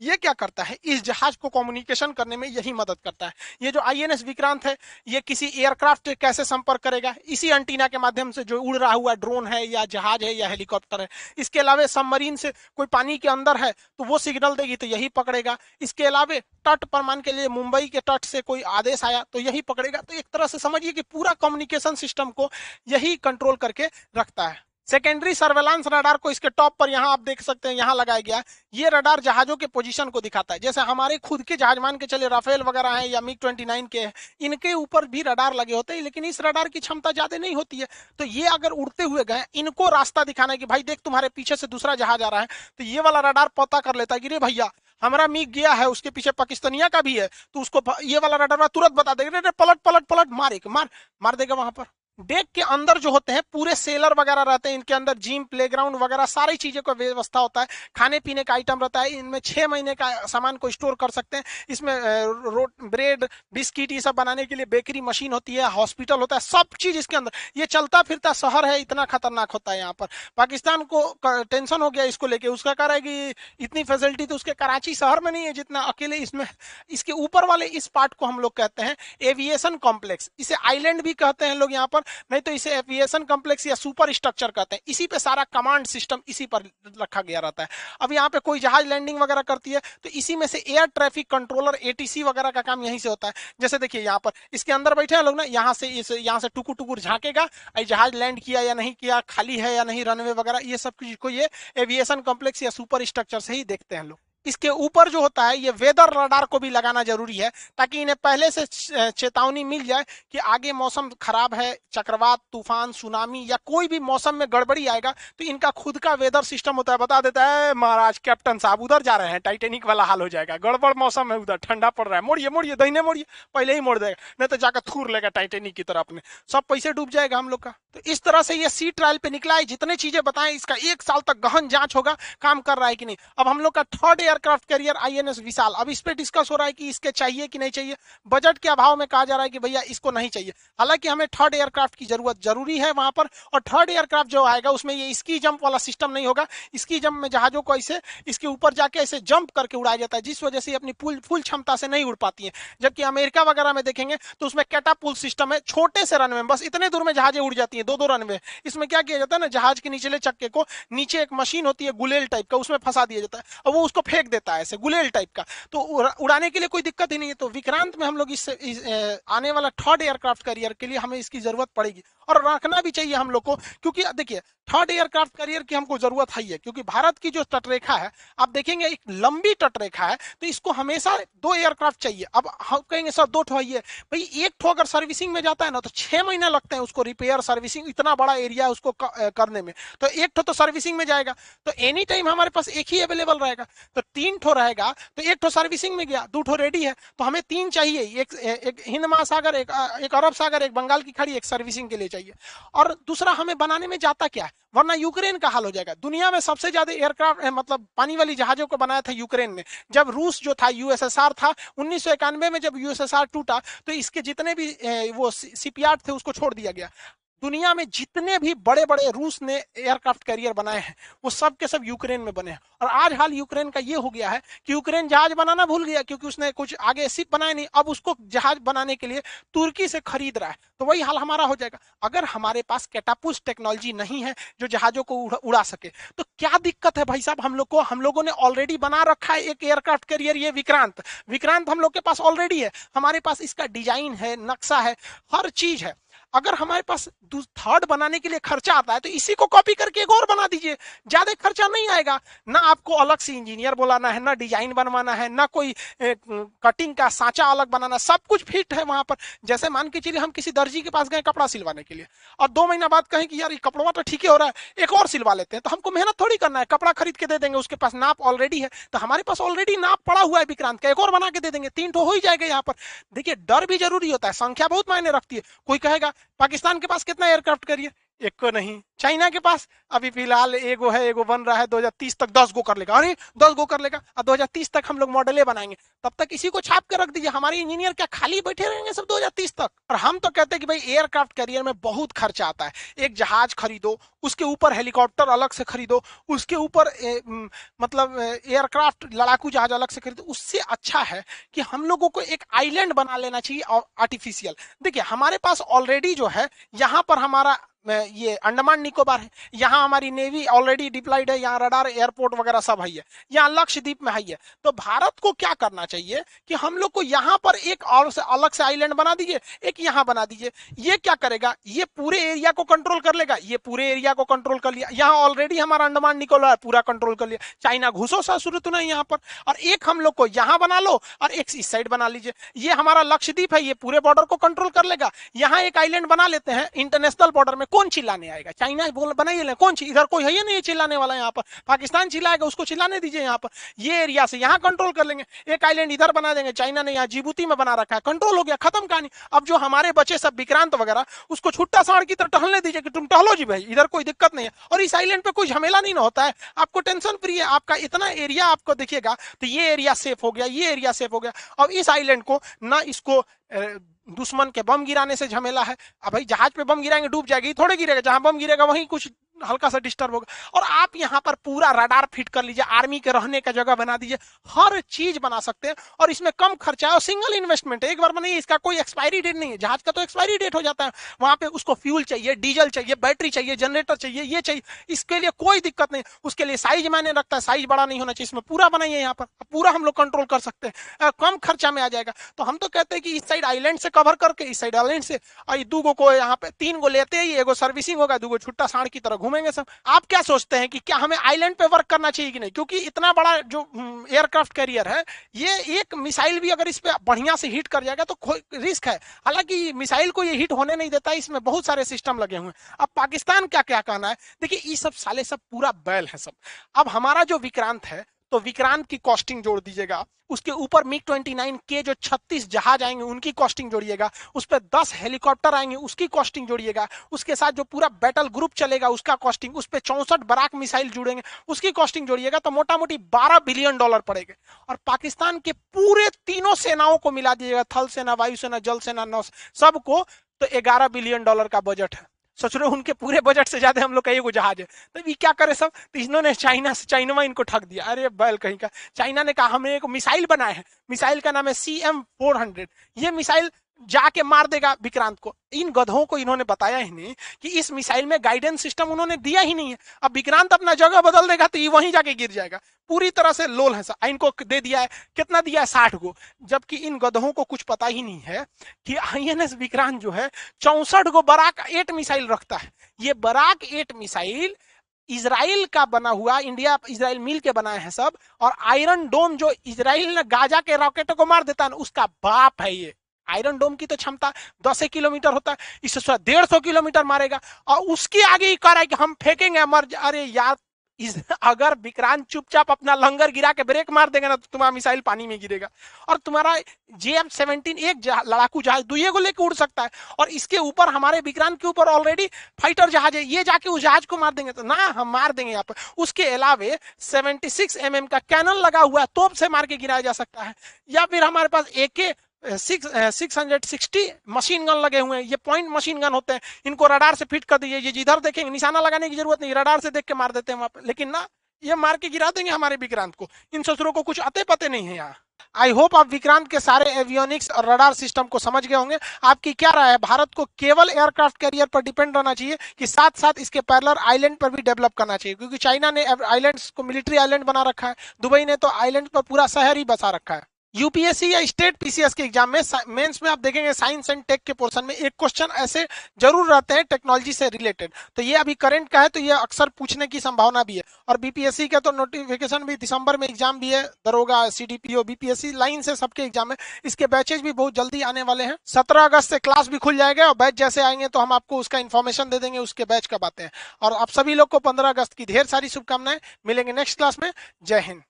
ये क्या करता है? इस जहाज़ को कम्युनिकेशन करने में यही मदद करता है। ये जो आईएनएस विक्रांत है, ये किसी एयरक्राफ्ट कैसे संपर्क करेगा? इसी एंटीना के माध्यम से जो उड़ रहा हुआ ड्रोन है या जहाज़ है या हेलीकॉप्टर है, इसके अलावा सबमरीन से कोई पानी के अंदर है तो वो सिग्नल देगी तो यही पकड़ेगा। इसके अलावा तट पर मान के लिए मुंबई के तट से कोई आदेश आया तो यही पकड़ेगा। तो एक तरह से समझिए कि पूरा कम्युनिकेशन सिस्टम को यही कंट्रोल करके रखता है। सेकेंडरी सर्वेलांस रडार को इसके टॉप पर यहाँ आप देख सकते हैं, यहाँ लगाया गया ये रडार जहाजों के पोजीशन को दिखाता है। जैसे हमारे खुद के जहाज़ मान के चले राफेल वगैरह हैं या मिग 29 के हैं, इनके ऊपर भी रडार लगे होते हैं, लेकिन इस रडार की क्षमता ज़्यादा नहीं होती है। तो ये अगर उड़ते हुए गए, इनको रास्ता दिखाना है कि भाई देख तुम्हारे पीछे से दूसरा जहाज़ आ रहा है तो ये वाला रडार पता कर लेता है कि रे भैया, हमारा मिग गया है, उसके पीछे पाकिस्तानिया का भी है तो उसको ये वाला रडार तुरंत बता देगा पलट पलट पलट, मारे मार मार देगा वहाँ पर। डेक के अंदर जो होते हैं, पूरे सेलर वगैरह रहते हैं, इनके अंदर जिम प्लेग्राउंड वगैरह सारी चीज़ों का व्यवस्था होता है। खाने पीने का आइटम रहता है, इनमें छह महीने का सामान को स्टोर कर सकते हैं। इसमें रोट ब्रेड बिस्किट ये सब बनाने के लिए बेकरी मशीन होती है हॉस्पिटल होता है, सब चीज़ इसके अंदर। ये चलता फिरता शहर है, इतना खतरनाक होता है यहाँ पर। पाकिस्तान को टेंशन हो गया इसको लेके। उसका कह रहा है कि इतनी फैसिलिटी तो उसके कराची शहर में नहीं है, जितना अकेले इसमें। इसके ऊपर वाले इस पार्ट को हम लोग कहते हैं एविएशन कॉम्प्लेक्स इसे आइलैंड भी कहते हैं लोग यहाँ पर। नहीं तो इसे एविएशन कॉम्प्लेक्स या सुपर स्ट्रक्चर कहते हैं। इसी पे सारा कमांड सिस्टम इसी पर रखा गया रहता है। अब यहाँ पे कोई जहाज़ लैंडिंग वगैरह करती है तो इसी में से एयर ट्रैफ़िक कंट्रोलर एटीसी वगैरह का काम यहीं से होता है। जैसे देखिए यहाँ पर, इसके अंदर बैठे हैं लोग ना, यहाँ से इस, यहाँ से टुकुर टुकुर झांकेगा जहाज़ लैंड किया या नहीं किया, खाली है या नहीं रनवे वगैरह, ये सब चीज़ को ये एविएशन कॉम्प्लेक्स या सुपर स्ट्रक्चर से ही देखते हैं लोग। इसके ऊपर जो होता है, ये वेदर रडार को भी लगाना ज़रूरी है, ताकि इन्हें पहले से चेतावनी मिल जाए कि आगे मौसम खराब है, चक्रवात, तूफ़ान, सुनामी या कोई भी मौसम में गड़बड़ी आएगा तो इनका खुद का वेदर सिस्टम होता है। बता देता है, महाराज, कैप्टन साहब, उधर जा रहे हैं, टाइटेनिक वाला हाल हो जाएगा, गड़बड़ मौसम है उधर, ठंडा पड़ रहा है, मोड़िए मोड़िए दहीने मोड़िए, पहले ही मोड़ देगा, नहीं तो जाकर थूर लेगा टाइटेनिक की तरह अपने सब पैसे डूब जाएगा हम लोग का। तो इस तरह से ये सी ट्रायल पे निकला है, जितने चीज़ें बताएँ, इसका एक साल तक गहन जाँच होगा, काम कर रहा है कि नहीं। अब हम लोग का third aircraft carrier INS Vishal. अब इस पे डिस्कस हो रहा है कि इसके चाहिए कि नहीं चाहिए। बजट के अभाव में कहा जा रहा है कि भैया इसको नहीं चाहिए। हालाँकि हमें थर्ड एयरक्राफ्ट की ज़रूरत ज़रूरी है वहाँ पर और थर्ड एयरक्राफ्ट जो आएगा, उसमें ये स्की जंप वाला सिस्टम नहीं होगा। स्की जंप में जहाजों को ऐसे, इसके ऊपर जाके ऐसे जंप करके उड़ाया जाता है, जिस वजह से अपनी फुल क्षमता से नहीं उड़ पाती है। जबकि अमेरिका वगैरह में देखेंगे तो उसमें कैटापुल सिस्टम है, छोटे से रनवे बस इतने दूर में जहाजें उड़ जाती है दो दो रनवे इसमें क्या किया जाता है ना, जहाज़ के निचले चक्के को नीचे एक मशीन होती है, गुलेल टाइप का, उसमें फंसा दिया जाता है। और वो उसको फेंक देता है ऐसे गुलेल टाइप का। तो उड़ाने के लिए कोई दिक्कत ही नहीं है। तो विक्रांत में हम लोग इस, इस आने वाला थर्ड एयरक्राफ्ट करियर के लिए हमें इसकी ज़रूरत पड़ेगी। और रखना भी चाहिए हम लोग को क्योंकि देखिए थर्ड एयरक्राफ्ट करियर की हमको ज़रूरत है ही है क्योंकि भारत की जो तटरेखा है आप देखेंगे एक लंबी तटरेखा है तो इसको हमेशा दो एयरक्राफ्ट चाहिए। अब हम कहेंगे सर दो ठो है भाई एक ठो अगर सर्विसिंग में जाता है ना तो छह महीने लगते हैं उसको रिपेयर सर्विसिंग इतना बड़ा एरिया है उसको करने में। तो एक ठो तो सर्विसिंग में जाएगा। तो एनी टाइम हमारे पास एक ही अवेलेबल रहेगा। तो तीन ठो रहेगा तो एक ठो सर्विसिंग में गया दो ठो रेडी है तो हमें तीन चाहिए एक, एक हिंद महासागर एक, एक अरब सागर एक बंगाल की खाड़ी एक सर्विसिंग के लिए चाहिए। और दूसरा हमें बनाने में जाता क्या है? वरना यूक्रेन का हाल हो जाएगा। दुनिया में सबसे ज़्यादा एयरक्राफ्ट मतलब पानी वाली जहाजों को बनाया था यूक्रेन में जब रूस जो था यूएसएसआर था उन्नीस सौ इक्यानवे में जब यूएसएसआर टूटा तो इसके जितने भी वो सीपीआर थे उसको छोड़ दिया गया। दुनिया में जितने भी बड़े बड़े रूस ने एयरक्राफ्ट कैरियर बनाए हैं, वो सब के सब यूक्रेन में बने हैं। और आज हाल यूक्रेन का ये हो गया है कि यूक्रेन जहाज़ बनाना भूल गया क्योंकि उसने कुछ आगे सिप बनाए नहीं। अब उसको जहाज़ बनाने के लिए तुर्की से खरीद रहा है। तो वही हाल हमारा हो जाएगा। अगर हमारे पास कैटापुस टेक्नोलॉजी नहीं है जो जहाजों को उड़ा सके तो क्या दिक्कत है भाई साहब? हम लोग को, हम लोगों ने ऑलरेडी बना रखा है एक एयरक्राफ्ट कैरियर ये विक्रांत। विक्रांत हम लोग के पास ऑलरेडी है। हमारे पास इसका डिज़ाइन है, नक्शा है, हर चीज़ है। अगर हमारे पास थर्ड बनाने के लिए खर्चा आता है तो इसी को कॉपी करके एक और बना दीजिए। ज़्यादा खर्चा नहीं आएगा। ना आपको अलग से इंजीनियर बुलाना है ना डिज़ाइन बनवाना है ना कोई ए, कटिंग का सांचा अलग बनाना सब कुछ फिट है वहाँ पर। जैसे मान के चलिए हम किसी दर्जी के पास गए कपड़ा सिलवाने के लिए और दो महीना बाद कहें कि यार ये कपड़ा तो ठीक ही हो रहा है एक और सिलवा लेते हैं तो हमको मेहनत थोड़ी करना है कपड़ा खरीद के दे देंगे उसके पास नाप ऑलरेडी है तो हमारे पास ऑलरेडी नाप पड़ा हुआ है विक्रांत का एक और बना के दे देंगे तीन तो हो ही जाएगा यहाँ पर। देखिए डर भी ज़रूरी होता है संख्या बहुत मायने रखती है। कोई कहेगा पाकिस्तान के पास कितना एयरक्राफ्ट करिए? एक को नहीं। चाइना के पास अभी फ़िलहाल एगो है, एगो बन रहा है 2030 तक 10 गो कर लेगा। अरे 10 गो कर लेगा। और 2030 तक हम लोग मॉडले बनाएँगे। तब तक इसी को छाप कर रख दीजिए। हमारे इंजीनियर क्या खाली बैठे रहेंगे सब 2030 तक? और हम तो कहते हैं कि भाई एयरक्राफ्ट कैरियर में बहुत खर्चा आता है। एक जहाज़ खरीदो, उसके ऊपर हेलीकॉप्टर अलग से खरीदो, उसके ऊपर मतलब एयरक्राफ्ट लड़ाकू जहाज़ अलग से खरीदो। उससे अच्छा है कि हम लोगों को एक आइलैंड बना लेना चाहिए आर्टिफिशियल देखिए, हमारे पास ऑलरेडी जो है, यहाँ पर हमारा ये अंडमान निकोबार है। यहाँ हमारी नेवी ऑलरेडी डिप्लाइड है, यहाँ रडार एयरपोर्ट वगैरह सब है यहाँ लक्षद्वीप में है तो भारत को क्या करना चाहिए कि हम लोग को यहाँ पर एक और से अलग से आइलैंड बना दीजिए, एक यहाँ बना दीजिए। ये क्या करेगा? ये पूरे एरिया को कंट्रोल कर लेगा। ये पूरे एरिया को कंट्रोल कर लिया। यहाँ ऑलरेडी हमारा अंडमान निकोबार पूरा कंट्रोल कर लिया। चाइना घुसो सा शुरू तो नहीं यहाँ पर। और एक हम लोग को यहाँ बना लो और एक इस साइड बना लीजिए। ये हमारा लक्षद्वीप है, ये पूरे बॉर्डर को कंट्रोल कर लेगा। यहाँ एक आइलैंड बना लेते हैं इंटरनेशनल बॉर्डर में कौन चिल्लाने आएगा? चाइना बोल, बनाइए कौन इधर कोई है ही नहीं चिल्लाने वाला यहाँ पर। पाकिस्तान चिल्लाएगा, उसको चिल्लाने दीजिए यहाँ पर। ये एरिया से यहाँ कंट्रोल कर लेंगे। एक आइलैंड इधर बना देंगे। चाइना ने यहाँ जिबूती में बना रखा है। कंट्रोल हो गया, खत्म कहानी। अब जो हमारे बच्चे सब विक्रांत वगैरह, उसको छुट्टा साड़ की तरह टहलने दीजिए कि तुम टहलो जी भाई, इधर कोई दिक्कत नहीं है। और इस आइलैंड पे कोई झमेला नहीं होता है। आपको टेंशन फ्री है। आपका इतना एरिया आपको देखिएगा तो ये एरिया सेफ़ हो गया, ये एरिया सेफ़ हो गया। अब इस आइलैंड को ना इसको दुश्मन के बम गिराने से झमेला है। अब भाई जहाज़ पे बम गिराएँगे, डूब जाएगी, थोड़े गिरेगा, जहाँ बम गिरेगा, वहीं कुछ हल्का सा डिस्टर्ब होगा और आप यहाँ पर पूरा रडार फिट कर लीजिए आर्मी के रहने का जगह बना दीजिए, हर चीज़ बना सकते हैं और इसमें कम खर्चा है और सिंगल इन्वेस्टमेंट है। एक बार बनाइए इसका कोई एक्सपायरी डेट नहीं है। जहाज़ का तो एक्सपायरी डेट हो जाता है। वहाँ पे उसको फ्यूल चाहिए डीजल चाहिए बैटरी चाहिए जनरेटर चाहिए, ये चाहिए। इसके लिए कोई दिक्कत नहीं। उसके लिए साइज़ मायने रखता है। साइज़ बड़ा नहीं होना चाहिए। इसमें पूरा बनाइए यहाँ पर। पूरा हम लोग कंट्रोल कर सकते हैं। कम खर्चा में आ जाएगा। तो हम तो कहते हैं कि इस साइड आइलैंड से कवर करके, इस साइड आइलैंड से दू को यहाँ पे, तीन गो लेते ही एगो सर्विसिंग होगा, दू छुट्टा साढ़ की तरह घूमेंगे सब। आप क्या सोचते हैं कि क्या हमें आइलैंड पे वर्क करना चाहिए कि नहीं? क्योंकि इतना बड़ा जो एयरक्राफ्ट कैरियर है, ये एक मिसाइल भी अगर इस पर बढ़िया से हिट कर जाएगा तो रिस्क है। हालाँकि मिसाइल को ये हिट होने नहीं देता, इसमें बहुत सारे सिस्टम लगे हुए हैं। अब पाकिस्तान क्या क्या कहना है? देखिए, ये सब साले सब पूरा बैल है सब। अब हमारा जो विक्रांत है तो विक्रांत की कॉस्टिंग जोड़ दीजिएगा। उसके ऊपर मिग 29 के जो 36 जहाज़ आएँगे, उनकी कॉस्टिंग जोड़िएगा। उस पर 10 हेलीकॉप्टर आएँगे, उसकी कॉस्टिंग जोड़िएगा। उसके साथ जो पूरा बैटल ग्रुप चलेगा, उसका कॉस्टिंग उस पर चौसठ बराक मिसाइल जुड़ेंगे। उसकी कॉस्टिंग जोड़िएगा तो मोटा मोटी बारह बिलियन डॉलर पड़ेगा। और पाकिस्तान के पूरे तीनों सेनाओं को मिला दीजिएगा। थल सेना वायुसेना जल सेना नौ सबको तो ग्यारह बिलियन डॉलर का बजट है। सोच रहे उनके पूरे बजट से ज़्यादा हम लोग का एक जहाज़ है। तो ये क्या करे सब? तो इन्होंने चाइना से चाइना इनको ठग दिया। अरे बैल कहीं का। चाइना ने कहा, हमने एक मिसाइल बनाया है। मिसाइल का नाम है सी एम फोर हंड्रेड ये मिसाइल जाके मार देगा विक्रांत को। इन गधों को इन्होंने बताया ही नहीं कि इस मिसाइल में गाइडेंस सिस्टम उन्होंने दिया ही नहीं है। अब विक्रांत अपना जगह बदल देगा तो ये वहीं जाके गिर जाएगा। पूरी तरह से लोल है इनको दे दिया है। कितना दिया है? साठ गो। जबकि इन गधों को कुछ पता ही नहीं है कि आईएनएस विक्रांत जो है, चौसठ गो बराक एट मिसाइल रखता है। ये बराक एट मिसाइल इसराइल का बना हुआ, इंडिया इसराइल मिल के बनाए हैं सब। और आयरन डोम जो इसराइल ने गाजा के रॉकेटों को मार देता है, उसका बाप है ये। आयरन डोम की तो क्षमता दस किलोमीटर होता है। इससे थोड़ा डेढ़ सौ किलोमीटर मारेगा और उसके आगे ही कह रहा है कि हम फेंकेंगे मर अरे यार, इस अगर विक्रांत चुपचाप अपना लंगर गिरा के ब्रेक मार देगा ना तो तुम्हारा मिसाइल पानी में गिरेगा। और तुम्हारा जे एम सेवनटीन एक लड़ाकू जहाज़ दुए को लेकर उड़ सकता है और इसके ऊपर हमारे विक्रांत के ऊपर ऑलरेडी फाइटर जहाज़ है, ये जाके उस जहाज़ को मार देंगे तो ना, हम मार देंगे यहाँ पर। उसके अलावे सेवेंटी सिक्स एम एम का कैनल लगा हुआ है, तोप से मार के गिराया जा सकता है। या फिर हमारे पास एक six hundred sixty machine gun लगे हुए हैं। ये पॉइंट मशीन गन होते हैं। इनको रडार से फिट कर दीजिए। ये जिधर देखेंगे निशाना लगाने की ज़रूरत नहीं। रडार से देख के मार देते हैं वहाँ पर लेकिन ना, ये मार के गिरा देंगे हमारे विक्रांत को। इन ससुरों को कुछ अते पते नहीं है यहाँ। आई होप आप विक्रांत के सारे एवियोनिक्स और रडार सिस्टम को समझ गए होंगे। आपकी क्या राय है? भारत को केवल एयरक्राफ्ट कैरियर पर डिपेंड रहना चाहिए कि साथ साथ इसके पैरलर आइलैंड पर भी डेवलप करना चाहिए? क्योंकि चाइना ने आइलैंड्स को मिलिट्री आइलैंड बना रखा है। दुबई ने तो आइलैंड पर पूरा शहर ही बसा रखा है। यूपीएससी या स्टेट पीसीएस के एग्ज़ाम में मेंस में आप देखेंगे साइंस एंड टेक के पोर्शन में एक क्वेश्चन ऐसे ज़रूर रहते हैं टेक्नोलॉजी से रिलेटेड। तो ये अभी करंट का है तो ये अक्सर पूछने की संभावना भी है। और बीपीएससी का तो नोटिफिकेशन भी दिसंबर में एग्ज़ाम भी है, दरोगा C D P CDPO BPSC line से सबके एग्ज़ाम है। इसके बैचेज भी बहुत जल्दी आने वाले हैं। सत्रह अगस्त से क्लास भी खुल जाएगा और बैच जैसे आएँगे तो हम आपको उसका इन्फॉर्मेशन दे देंगे, उसके बैच कब आते हैं। और आप सभी लोग को पंद्रह अगस्त की ढेर सारी शुभकामनाएँ। मिलेंगे नेक्स्ट क्लास में। जय हिंद।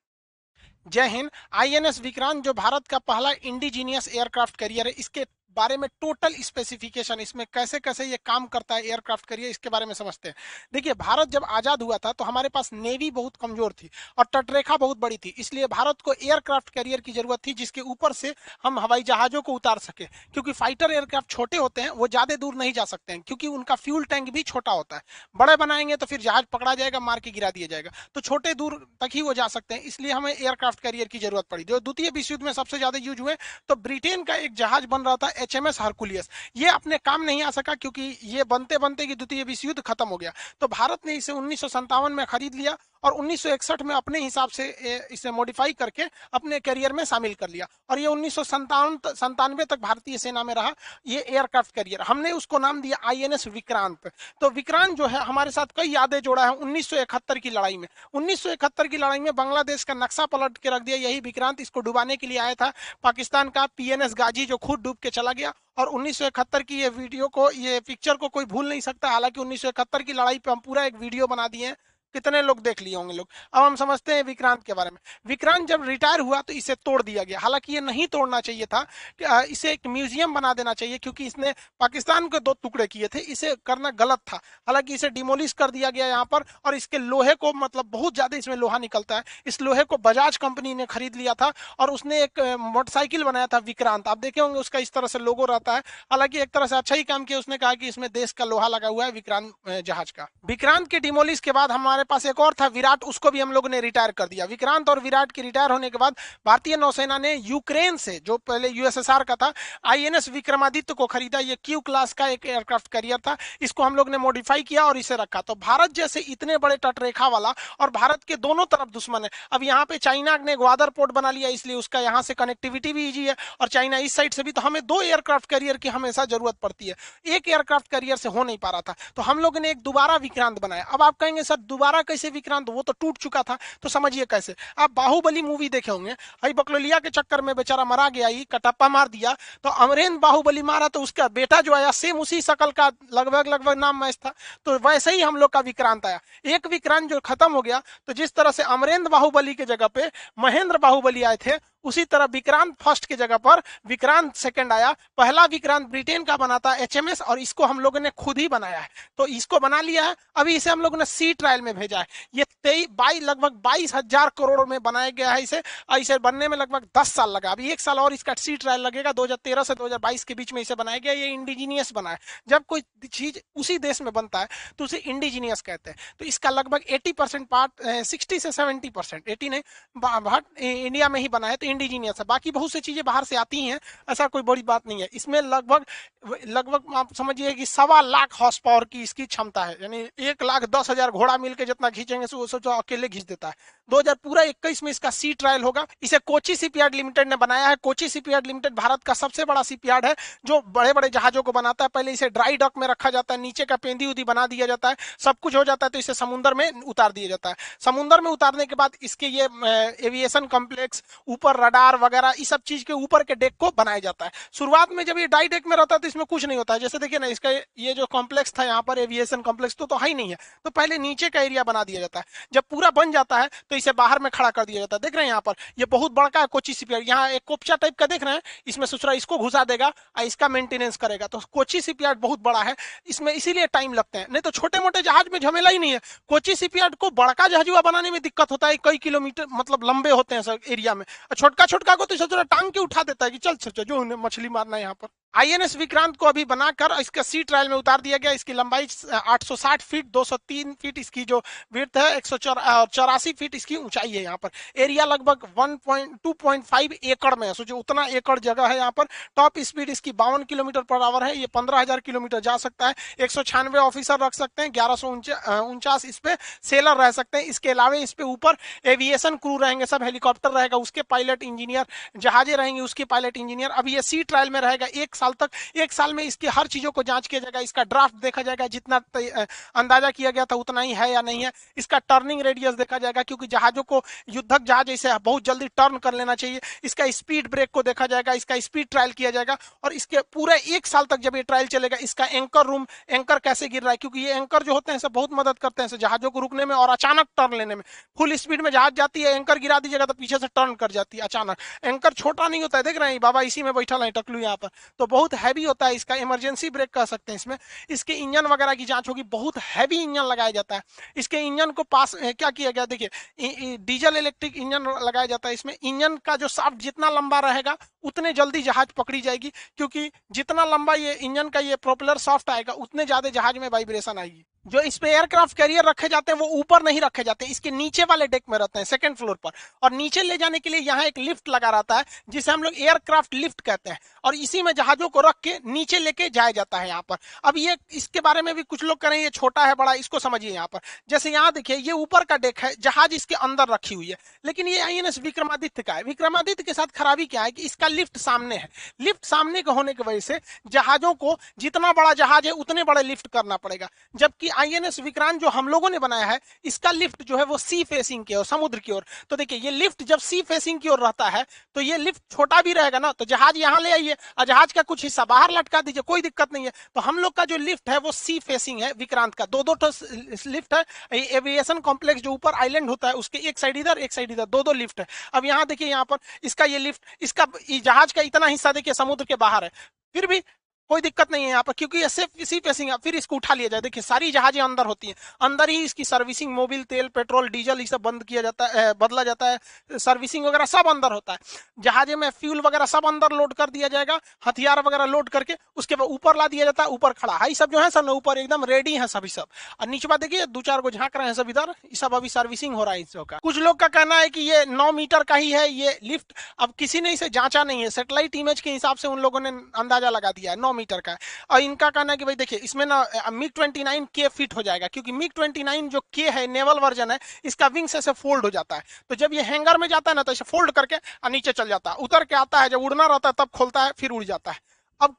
जय हिंद आईएनएस विक्रांत जो भारत का पहला इंडिजीनियस एयरक्राफ्ट कैरियर है इसके बारे में टोटल स्पेसिफिकेशन इसमें कैसे कैसे ये काम करता है एयरक्राफ्ट करियर इसके बारे में समझते हैं। देखिए, भारत जब आज़ाद हुआ था तो हमारे पास नेवी बहुत कमज़ोर थी और तटरेखा बहुत बड़ी थी। इसलिए भारत को एयरक्राफ्ट करियर की ज़रूरत थी, जिसके ऊपर से हम हवाई जहाजों को उतार सके। क्योंकि फाइटर एयरक्राफ्ट छोटे होते हैं, वो ज़्यादा दूर नहीं जा सकते हैं, क्योंकि उनका फ्यूल टैंक भी छोटा होता है। बड़े बनाएँगे तो फिर जहाज़ पकड़ा जाएगा, मार के गिरा दिया जाएगा। तो छोटे दूर तक ही वो जा सकते हैं, इसलिए हमें एयरक्राफ्ट कैरियर की ज़रूरत पड़ी। जो द्वितीय विश्व युद्ध में सबसे ज़्यादा यूज़ हुए तो ब्रिटेन का एक जहाज़ बन रहा था एच एम एस हरकुलियस ये अपने काम नहीं आ सका क्योंकि ये बनते बनते कि द्वितीय विश्व युद्ध खत्म हो गया। तो भारत ने इसे उन्नीस में खरीद लिया और 1961 में अपने हिसाब से इसे मॉडिफाई करके अपने करियर में शामिल कर लिया। और ये उन्नीस संतानवे तक भारतीय सेना में रहा, ये एयरक्राफ्ट करियर हमने उसको नाम दिया आईएनएस विक्रांत। तो विक्रांत जो है, हमारे साथ कई यादें जोड़ा है उन्नीस सौ इकहत्तर की लड़ाई में। उन्नीस सौ इकहत्तर की लड़ाई में बांग्लादेश का नक्शा पलट के रख दिया। यही विक्रांत इसको डुबाने के लिए आया था। पाकिस्तान का पीएनएस गाजी जो खुद डूब के चला गया। और उन्नीस सौ इकहत्तर की ये वीडियो को, ये पिक्चर को कोई भूल नहीं सकता। हालाँकि उन्नीस सौ इकहत्तर की लड़ाई पे हम पूरा एक वीडियो बना दिए हैं। कितने लोग देख लिए होंगे लोग? अब हम समझते हैं विक्रांत के बारे में। विक्रांत जब रिटायर हुआ तो इसे तोड़ दिया गया। हालाँकि ये नहीं तोड़ना चाहिए था इसे एक म्यूज़ियम बना देना चाहिए क्योंकि इसने पाकिस्तान के दो टुकड़े किए थे। इसे करना गलत था। हालाँकि इसे डिमोलिश कर दिया गया यहाँ पर और इसके लोहे को मतलब बहुत ज़्यादा इसमें लोहा निकलता है। इस लोहे को बजाज कंपनी ने खरीद लिया था और उसने एक मोटरसाइकिल बनाया था विक्रांत। आप देखे होंगे उसका इस तरह से लोगो रहता है। हालाँकि एक तरह से अच्छा ही काम किया उसने कहा कि इसमें देश का लोहा लगा हुआ है विक्रांत जहाज़ का। विक्रांत के डिमोलिश के बाद हमारे हमारे पास एक और था, विराट, उसको भी हम लोग ने रिटायर कर दिया। विक्रांत और विराट के रिटायर होने के बाद भारतीय नौसेना ने यूक्रेन से, जो पहले यूएसएसआर का था आईएनएस विक्रमादित्य को खरीदा। ये क्यू क्लास का एक एयरक्राफ्ट करियर था, इसको हम लोग ने मॉडिफाई किया और इसे रखा। तो भारत जैसे इतने बड़े तटरेखा वाला और भारत के दोनों तरफ़ दुश्मन है, अब यहाँ पे चाइना ने ग्वादर पोर्ट बना लिया, इसलिए उसका यहाँ से कनेक्टिविटी भी ईजी है और चाइना इस साइड से भी तो हमें दो एयरक्राफ्ट करियर की हमेशा ज़रूरत पड़ती है। एक एयरक्राफ्ट करियर से हो नहीं पा रहा था तो हम लोग ने एक दोबारा विक्रांत बनाया। अब आप कहेंगे, सर, दोबारा दोबारा कैसे विक्रांत? वो तो टूट चुका था। तो समझिए कैसे? आप बाहुबली मूवी देखे होंगे। अभी बकलोलिया के चक्कर में बेचारा मरा गया ही कटप्पा मार दिया। तो अमरेंद्र बाहुबली मारा तो उसका बेटा जो आया सेम उसी शकल का लगभग लगभग नाम मैच था। तो वैसे ही हम लोग का विक्रांत आया। एक विक्रांत जो खत्म हो गया तो जिस तरह से अमरेंद्र बाहुबली के जगह पे महेंद्र बाहुबली आए थे उसी तरह विक्रांत फ़र्स्ट की जगह पर, विक्रांत सेकंड आया। पहला विक्रांत ब्रिटेन का बना था एचएमएस और इसको हम लोगों ने खुद ही बनाया है। तो इसको बना लिया है। अभी इसे हम लोगों ने सी ट्रायल में भेजा है। ये तेईस बाई, लगभग बाईस हज़ार करोड़ में बनाया गया है इसे। इसे बनने में लगभग दस साल लगा। अभी एक साल और इसका सी ट्रायल लगेगा। दो हज़ार तेरह से दो हज़ार बाईस के बीच में इसे बनाया गया। ये इंडिजीनियस बना है। जब कोई चीज़ उसी देश में बनता है तो उसे इंडिजीनियस कहते हैं। तो इसका लगभग एटी पार्ट सिक्सटी से सेवेंटी परसेंट एटी नहीं इंडिया में ही बना है। तो इंडिजीनियस है बाकी बहुत सी चीज़ें बाहर से आती हैं, ऐसा कोई बड़ी बात नहीं है। इसमें लगभग लगभग आप समझिए कि सवा लाख हॉर्स पावर की इसकी क्षमता है। यानी एक लाख दस हज़ार घोड़ा मिल के जितना खींचेंगे वो सोचो अकेले खींच देता है। 2000 पूरा इक्कीस में इसका सी ट्रायल होगा। इसे कोची सीपीआर लिमिटेड ने बनाया है। कोची सीपीआर लिमिटेड भारत का सबसे बड़ा सीपीआर है, जो बड़े बड़े जहाजों को बनाता है। पहले इसे ड्राई डॉक में रखा जाता है, नीचे का पेंदी उदी बना दिया जाता है। सब कुछ हो जाता है तो इसे समुद्र में उतार दिया जाता है। समुद्र में उतारने के बाद इसके ये एविएशन कॉम्प्लेक्स ऊपर रडार वगैरह इस सब चीज़ के ऊपर के डेक को बनाया जाता है। शुरुआत में जब ये डाई डेक में रहता है तो इसमें कुछ नहीं होता है। जैसे देखिए ना इसका ये जो कॉम्प्लेक्स था यहाँ पर एविएशन कॉम्प्लेक्स तो, तो है ही नहीं है। तो पहले नीचे का एरिया बना दिया जाता है। जब पूरा बन जाता है तो इसे बाहर में खड़ा कर दिया जाता है। देख रहे हैं यहाँ पर ये बहुत बड़का है कोची सीपीआर। यहाँ एक कोपचा टाइप का देख रहे हैं इसमें सुसरा इसको घुसा देगा और इसका मेंटेनेंस करेगा। तो कोची सीपीआर बहुत बड़ा है इसमें इसीलिए टाइम लगते हैं। नहीं तो छोटे मोटे जहाज़ में झमेला ही नहीं है। कोची सीपीआर को बड़का जहाजुआ बनाने में दिक्कत होता है कई किलोमीटर मतलब लंबे होते हैं सब एरिया में। छोटका छोटका को तो टांग के उठा देता है कि चल चल जो मछली मारना है यहाँ पर। आईएनएस विक्रांत को अभी बनाकर इसका सी ट्रायल में उतार दिया गया। इसकी लंबाई 860 फीट 203 फीट इसकी जो विर्थ है, एक सौ चौरासी फीट इसकी ऊंचाई है यहाँ पर। एरिया लगभग 1.2.5 एकड़ में है। सोचो उतना एकड़ जगह है यहाँ पर टॉप स्पीड इसकी बावन किलोमीटर पर आवर है। ये पंद्रह किलोमीटर जा सकता है। एक सौ छियानवे ऑफिसर रख सकते हैं। ग्यारह सौ उनचास इस पे सेलर रह सकते हैं। इसके अलावा इस पे ऊपर एविएशन क्रू रहेंगे। सब हेलीकॉप्टर रहेगा। उसके पायलट इंजीनियर जहाजे रहेंगे। उसके पायलट इंजीनियर अभी ये सी ट्रायल में रहेगा। एक साल तक, एक साल में इसकी हर चीज़ों को जाँच किया जाएगा, इसका ड्राफ्ट देखा जाएगा, जितना अंदाज़ा किया गया था उतना ही है या नहीं है। इसका टर्निंग रेडियस देखा जाएगा, क्योंकि जहाजों को युद्धक जहाज़ जैसे बहुत जल्दी टर्न कर लेना चाहिए। इसका स्पीड ब्रेक को देखा जाएगा, इसका स्पीड ट्रायल किया जाएगा, और इसके पूरे एक साल तक जब ये ट्रायल चलेगा, इसका एंकर रूम एंकर कैसे गिर रहा है? क्योंकि ये एंकर जो होते हैं सब बहुत मदद करते हैं जहाजों को रुकने में और अचानक टर्न लेने में। फुल स्पीड में जहाज़ जाती है एंकर गिरा दीजिएगा तो पीछे से टर्न कर जाती है अचानक। एंकर छोटा नहीं होता है, देख रहे हैं, बाबा इसी में बैठा है, टकलू यहाँ पर। तो बहुत हैवी होता है, इसका इमरजेंसी ब्रेक कह सकते हैं इसमें। इसके इंजन वगैरह की जाँच होगी, बहुत हैवी इंजन लगाया जाता है। इसके इंजन को पास क्या किया गया? देखिए डीजल इलेक्ट्रिक इंजन लगाया जाता है इसमें। इंजन का जो साफ्ट जितना लंबा रहेगा, उतने जल्दी जहाज़ पकड़ी जाएगी, क्योंकि जितना लंबा ये इंजन का ये प्रोपेलर सॉफ्ट आएगा, उतने ज़्यादा जहाज़ में वाइब्रेशन आएगी। जो इस पे एयरक्राफ्ट कैरियर रखे जाते हैं, वो ऊपर नहीं रखे जाते, इसके नीचे वाले डेक में रहते हैं सेकंड फ्लोर पर। और नीचे ले जाने के लिए यहाँ एक लिफ्ट लगा रहता है, जिसे हम लोग एयरक्राफ्ट लिफ्ट कहते हैं। और इसी में जहाजों को रख के नीचे लेके जाया जाता है यहाँ पर। अब ये, इसके बारे में भी कुछ लोग करें, ये छोटा है, बड़ा, इसको समझिए यहाँ पर। जैसे यहाँ देखिए, ये ऊपर का डेक है, जहाज़ इसके अंदर रखी हुई है। लेकिन ये आईएनएस विक्रमादित्य का है। विक्रमादित्य के साथ खराबी क्या है कि इसका लिफ्ट सामने है। लिफ्ट सामने के होने की वजह से जहाजों को जितना बड़ा जहाज़ है, उतने बड़े लिफ्ट करना पड़ेगा। जबकि आईएनएस विक्रांत जो हम लोगों ने बनाया है, इसका लिफ्ट जो है वो सी फेसिंग की ओर, समुद्र की ओर। तो देखिए, ये लिफ्ट जब सी फेसिंग की ओर रहता है तो ये लिफ्ट छोटा भी रहेगा ना तो जहाज़ यहाँ ले आइए, और जहाज़ का कुछ हिस्सा बाहर लटका दीजिए, कोई दिक्कत नहीं है। तो हम लोग का जो लिफ्ट है वो सी फेसिंग है, विक्रांत का। दो दो लिफ्ट है एविएशन कॉम्प्लेक्स जो ऊपर आइलैंड होता है, उसके एक साइड इधर, एक साइड इधर दो दो लिफ्ट है। अब यहाँ देखिए, यहाँ पर इसका ये लिफ्ट, इसका जहाज़ का इतना हिस्सा देखिए, समुद्र के बाहर है। फिर भी कोई दिक्कत नहीं है यहाँ पर, क्योंकि सिर्फ़, इसी फेसिंग है फिर इसको उठा लिया जाए। देखिए, सारी जहाजें अंदर होती हैं। अंदर ही इसकी सर्विसिंग, मोबिल, तेल, पेट्रोल, डीजल, ये सब बंद किया जाता है बदला जाता है। सर्विसिंग वगैरह सब अंदर होता है। जहाजे में फ्यूल वगैरह सब अंदर लोड कर दिया जाएगा, हथियार वगैरह लोड करके, उसके बाद ऊपर ला दिया जाता है, ऊपर खड़ा। है सब जो है सर ऊपर एकदम रेडी है सभी सब। और नीचे बात देखिए, दो चार को झाँक रहे हैं सब इधर सब अभी सर्विसिंग हो रहा है इन का। कुछ लोग का कहना है कि ये नौ मीटर का ही है, ये लिफ्ट। अब किसी ने इसे जांचा नहीं है। सेटेलाइट इमेज के हिसाब से उन लोगों ने अंदाज़ा लगा दिया है। नौ मीटर का और इनका कहना है कि भाई देखिए, इसमें ना मिग ट्वेंटी नाइन के फिट हो जाएगा, क्योंकि मिग ट्वेंटी नाइन जो के है, नेवल वर्जन है, इसका विंग्स ऐसे फोल्ड हो जाता है। तो जब ये हैंगर में जाता है ना तो इसे फोल्ड करके, और नीचे चल जाता है। उतर के आता है, जब उड़ना रहता है, तब खोलता है, फिर उड़ जाता है। अब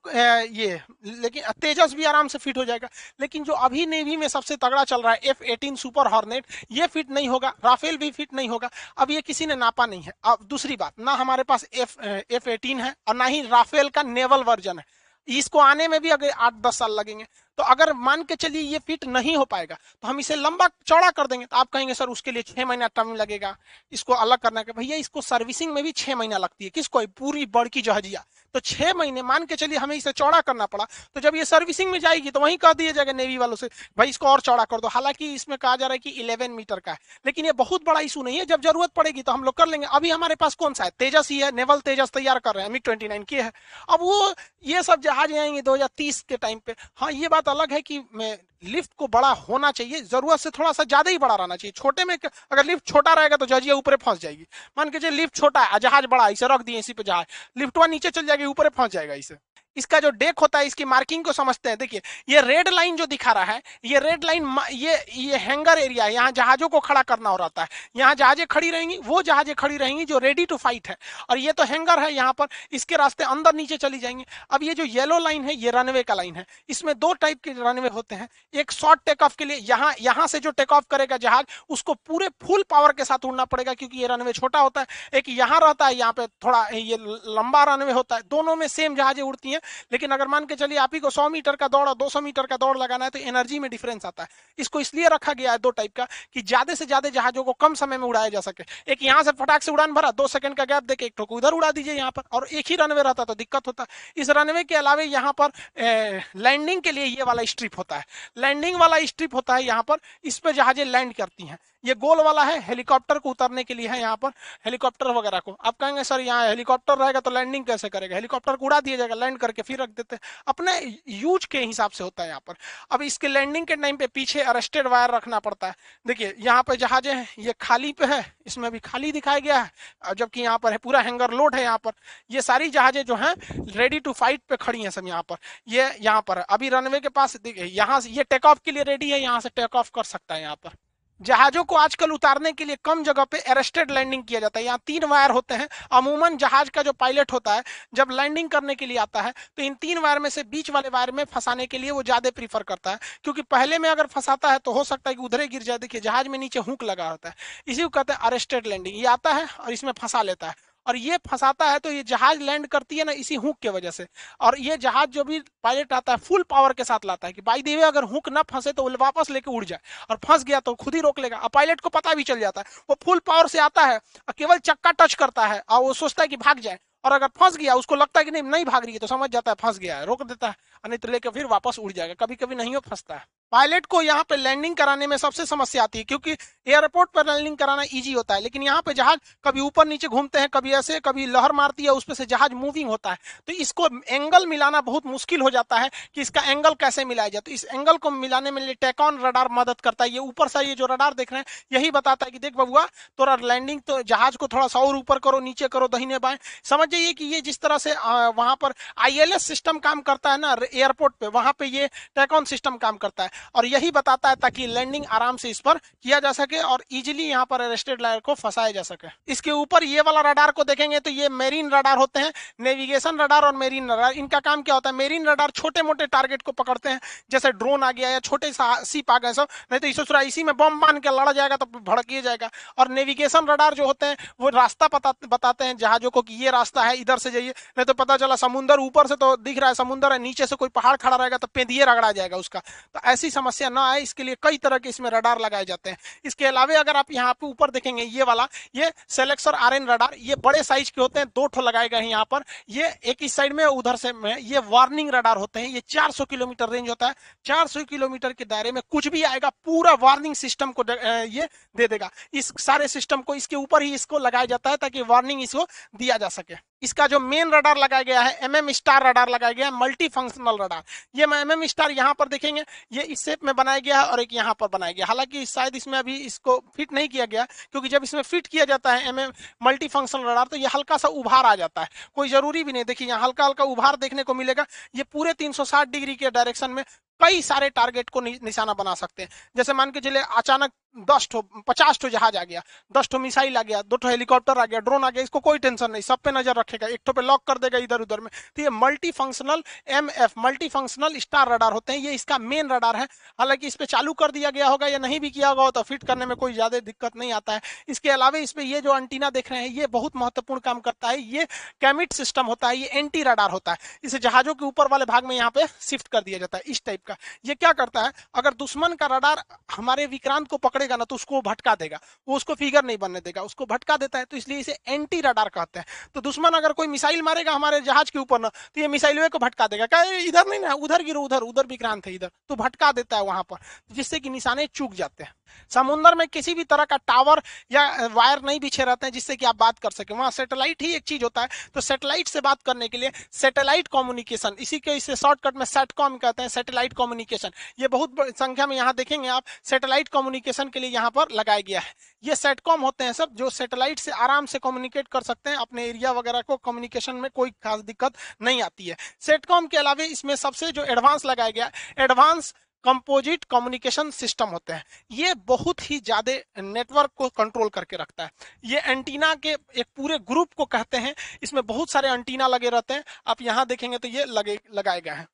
ये, लेकिन तेजस भी आराम से फिट हो जाएगा। लेकिन जो अभी नेवी में सबसे तगड़ा चल रहा है एफ़ एटीन सुपर हॉर्नेट ये फिट नहीं होगा राफेल भी फिट नहीं होगा। अब ये किसी ने नापा नहीं है। अब दूसरी बात, ना हमारे पास एफ़ एफ़ एटीन है, और ना ही राफेल का नेवल वर्जन है। इसको आने में भी अगर आठ दस साल लगेंगे तो अगर मान के चलिए ये फिट नहीं हो पाएगा तो हम इसे लंबा चौड़ा कर देंगे। तो आप कहेंगे, सर, उसके लिए छह महीना टाइम लगेगा। इसको अलग करना के, भैया, इसको सर्विसिंग में भी छह महीना लगती है। किसको? पूरी बड़की जहाजिया। तो छह महीने, मान के चलिए हमें इसे चौड़ा करना पड़ा। तो जब ये सर्विसिंग में जाएगी तो वहीं कह दिया जाएगा नेवी वालों से, भाई, इसको और चौड़ा कर दो। हालाँकि इसमें कहा जा रहा है कि इलेवन मीटर का है। लेकिन ये बहुत बड़ा इशू नहीं है। जब ज़रूरत पड़ेगी तो हम लोग कर लेंगे। अभी हमारे पास कौन सा है? तेजस ही है। नेवल तेजस तैयार कर रहे हैं। मिग ट्वेंटी नाइन की है। अब वो, ये सब जहाज़ आएँगे दो हज़ार तीस के टाइम पे। हाँ ये बात अलग है कि लिफ्ट को बड़ा होना चाहिए, ज़रूरत से थोड़ा सा ज़्यादा ही बड़ा रहना चाहिए। छोटे में अगर लिफ्ट छोटा रहेगा तो जजिया ऊपर फंस जाएगी। मान के लिफ्ट छोटा है, जहाज़ बड़ा है, इसे रख दिए, इसी पे जहाज़। लिफ्ट नीचे चल जाएगी, ऊपर फंस जाएगा इसे। इसका जो डेक होता है, इसकी मार्किंग को समझते हैं। देखिए, ये रेड लाइन जो दिखा रहा है, ये रेड लाइन ये ये हैंगर एरिया है, यहाँ जहाजों को खड़ा करना हो रहा है। यहाँ जहाजें खड़ी रहेंगी, वो जहाजें खड़ी रहेंगी जो रेडी टू फाइट है। और ये तो हैंगर है यहाँ पर, इसके रास्ते अंदर नीचे चली जाएँगे। अब ये जो येलो लाइन है, ये रनवे का लाइन है। इसमें दो टाइप के रनवे होते हैं। एक शॉर्ट टेक ऑफ़ के लिए, यहाँ यहाँ से जो टेक ऑफ़ करेगा जहाज़, उसको पूरे फुल पावर के साथ उड़ना पड़ेगा, क्योंकि ये रनवे छोटा होता है। एक यहाँ रहता है, यहाँ पे थोड़ा, ये लंबा रनवे होता है। दोनों में सेम जहाजें उड़ती हैं। लेकिन अगर मान के चलिए आप ही को सौ मीटर का दौड़ और दो मीटर का दौड़ लगाना है तो एनर्जी में डिफरेंस आता है। इसको इसलिए रखा गया है दो टाइप का, कि ज़्यादा से ज़्यादा जहाजों को कम समय में उड़ाया जा सके। एक यहाँ से फटाक से उड़ान भरा, दो सेकंड का गैप देके एक ठोक उधर उड़ा दीजिए यहाँ पर, और एक ही रनवे रहता तो दिक्कत होता। इस रनवे के अलावे यहाँ पर लैंडिंग के लिए ये वाला स्ट्रिप होता है। लैंडिंग वाला स्ट्रिप होता है यहाँ पर, इस पर जहाजें लैंड करती हैं। ये गोल वाला है, हेलीकॉप्टर को उतरने के लिए है यहाँ पर, हेलीकॉप्टर वगैरह को। आप कहेंगे, सर, यहाँ हेलीकॉप्टर रहेगा तो लैंडिंग कैसे करेगा? हेलीकॉप्टर को उड़ा दिया जाएगा, लैंड करके फिर रख देते अपने यूज़ के हिसाब से होता है यहाँ पर। अब इसके लैंडिंग के टाइम पे पीछे अरेस्टेड वायर रखना पड़ता है। देखिए, यहाँ पे जहाजे हैं, ये खाली पे है, इसमें भी खाली दिखाया गया है जबकि यहाँ पर है, पूरा हैंगर लोड है यहाँ पर। ये सारी जहाजें जो है रेडी टू फाइट पे खड़ी है सब यहाँ पर। ये यहाँ पर, अभी रनवे के पास, देखिए, यहाँ से, ये टेक ऑफ़ के लिए रेडी है, यहाँ से टेक ऑफ़ कर सकता है यहाँ पर। जहाजों को आजकल उतारने के लिए कम जगह पे अरेस्टेड लैंडिंग किया जाता है। यहाँ तीन वायर होते हैं। अमूमन जहाज़ का जो पायलट होता है, जब लैंडिंग करने के लिए आता है तो इन तीन वायर में से बीच वाले वायर में फंसाने के लिए वो ज़्यादा प्रीफर करता है। क्योंकि पहले में अगर फंसाता है तो हो सकता है कि उधरे गिर जाए। देखिए, जहाज़ में नीचे हुक लगा होता है। इसी को कहते हैं अरेस्टेड लैंडिंग ये आता है और इसमें फंसा लेता है। और ये फंसाता है तो ये जहाज़ लैंड करती है ना इसी हुक के वजह से। और ये जहाज़ जो भी पायलट आता है फुल पावर के साथ लाता है कि बाई देवे, अगर हुक ना फंसे तो वो वापस लेके उड़ जाए। और फंस गया तो खुद ही रोक लेगा। और पायलट को पता भी चल जाता है, वो फुल पावर से आता है और केवल चक्का टच करता है, और वो सोचता है कि भाग जाए। और अगर फंस गया, उसको लगता है कि नहीं नहीं भाग रही है तो समझ जाता है, फंस गया है, रोक देता है नहीं तो लेकर फिर वापस उड़ जाएगा। कभी कभी नहीं हो फंसता है। पायलट को यहाँ पे लैंडिंग कराने में सबसे समस्या आती है, क्योंकि एयरपोर्ट पर लैंडिंग कराना इजी होता है, लेकिन यहाँ पे जहाज़ कभी ऊपर नीचे घूमते हैं, कभी ऐसे, कभी लहर मारती है, उस पर से जहाज़ मूविंग होता है। तो इसको एंगल मिलाना बहुत मुश्किल हो जाता है कि इसका एंगल कैसे मिलाया जाए। तो इस एंगल को मिलाने में टेकॉन रडार मदद करता है। ये ऊपर से ये जो रडार देख रहे हैं, यही बताता है कि देख बबुआ, तोरा लैंडिंग तो जहाज़ को थोड़ा सा और ऊपर करो, नीचे करो, दहीने बाएँ। समझ जाइए कि ये जिस तरह से वहाँ पर आईएलएस सिस्टम काम करता है ना एयरपोर्ट पे, वहाँ पे ये टेकॉन सिस्टम काम करता है। और यही बताता है ताकि लैंडिंग आराम से इस पर किया जा सके और इजिली यहाँ पर अरेस्टेड लायर को फंसाया जा सके। इसके ऊपर ये वाला रडार को देखेंगे तो ये मेरीन रडार होते हैं नेविगेशन रडार और मेरीन रडार इनका काम क्या होता है? मेरीन रडार छोटे मोटे टारगेट को पकड़ते हैं, जैसे ड्रोन आ गया या छोटे सीप आ गए सब, नहीं तो इसे इसी में बम बाँध के लड़ा जाएगा तो भड़किए जाएगा। और नेविगेशन रडार जो होते हैं, वो रास्ता बताते हैं जहाजों को कि ये रास्ता है, इधर से जाइए, नहीं तो पता चला समुंदर ऊपर से तो दिख रहा है समुंदर है, नीचे से कोई पहाड़ खड़ा रहेगा तो पेंदिए रगड़ा जाएगा उसका। तो ऐसी समस्या ना आए, इसके लिए कई तरह के इसमें रडार लगाए जाते हैं। इसके अलावा अगर आप यहाँ पे ऊपर देखेंगे, ये वाला, ये सेलेक्सर आर रडार ये बड़े साइज़ के होते हैं, दो ठो लगाए गए हैं यहाँ पर। ये एक इस साइड में, उधर से में, ये वार्निंग रडार होते हैं, ये 400 किलोमीटर रेंज होता है। 400 किलोमीटर के दायरे में कुछ भी आएगा, पूरा वार्निंग सिस्टम को ये दे देगा। इस सारे सिस्टम को, इसके ऊपर ही इसको लगाया जाता है ताकि वार्निंग इसको दिया जा सके। इसका जो मेन रडार लगाया गया है एम एम स्टार रडार लगाया गया है मल्टी फंक्शनल रडार ये एम एम स्टार यहाँ पर देखेंगे, ये इस शेप में बनाया गया है और एक यहाँ पर बनाया गया हालाँकि शायद इसमें अभी इसको फिट नहीं किया गया, क्योंकि जब इसमें फिट किया जाता है M M multi functional radar तो ये हल्का सा उभार आ जाता है। कोई ज़रूरी भी नहीं, देखिए यहाँ हल्का हल्का उभार देखने को मिलेगा। ये पूरे 360 डिग्री के डायरेक्शन में कई सारे टारगेट को निशाना बना सकते हैं। जैसे मान के चले अचानक दस ठो, पचास ठो जहाज़ आ गया, दस ठो मिसाइल आ गया, दो ठो हेलीकॉप्टर आ गया ड्रोन आ गया, इसको कोई टेंशन नहीं, सब पे नज़र रखेगा, एक ठो पे लॉक कर देगा इधर उधर में। तो ये multi functional M F multi functional star radar होते हैं, ये इसका मेन रडार है। हालाँकि इस पे चालू कर दिया गया होगा या नहीं भी किया होगा तो फिट करने में कोई ज़्यादा दिक्कत नहीं आता है। इसके अलावा इसमें ये जो एंटीना देख रहे हैं, ये बहुत महत्वपूर्ण काम करता है। ये कैमिट सिस्टम होता है, ये एंटी रडार होता है। इसे जहाजों के ऊपर वाले भाग में यहाँ पे शिफ्ट कर दिया जाता है, इस टाइप का। ये क्या करता है? अगर दुश्मन का रडार हमारे विक्रांत को पकड़ेगा ना तो उसको भटका देगा। वो उसको फिगर नहीं बनने देगा, उसको भटका देता है तो इसलिए इसे एंटी रडार कहते हैं। तो दुश्मन अगर कोई मिसाइल मारेगा हमारे जहाज़ के ऊपर ना तो ये मिसाइल को भटका देगा। क्या इधर नहीं ना, उधर गिरो, उधर उधर विक्रांत है, इधर। तो भटका देता है वहाँ पर, जिससे कि निशाने चूक जाते हैं। समुन्द्र में किसी भी तरह का टावर या वायर नहीं बिछे रहते हैं जिससे कि आप बात कर सके। वहाँ सेटेलाइट ही एक चीज़ होता है। तो सेटेलाइट से बात करने के लिए सेटेलाइट कम्युनिकेशन, इसी के इसे शॉर्टकट में सेटकॉम कहते हैं, सेटेलाइट कम्युनिकेशन। ये बहुत संख्या में यहाँ देखेंगे आप, सेटेलाइट कम्युनिकेशन के लिए यहाँ पर लगाया गया है। ये सेटकॉम होते हैं सब जो सेटेलाइट से आराम से कम्युनिकेट कर सकते हैं, अपने एरिया वगैरह को कम्युनिकेशन में कोई खास दिक्कत नहीं आती है। सेटकॉम के अलावा इसमें सबसे जो एडवांस लगाया गया, एडवांस कंपोजिट कम्युनिकेशन सिस्टम होते हैं। ये बहुत ही ज़्यादा नेटवर्क को कंट्रोल करके रखता है। ये एंटीना के एक पूरे ग्रुप को कहते हैं। इसमें बहुत सारे एंटीना लगे रहते हैं। आप यहाँ देखेंगे तो ये लगे, लगाए गए हैं।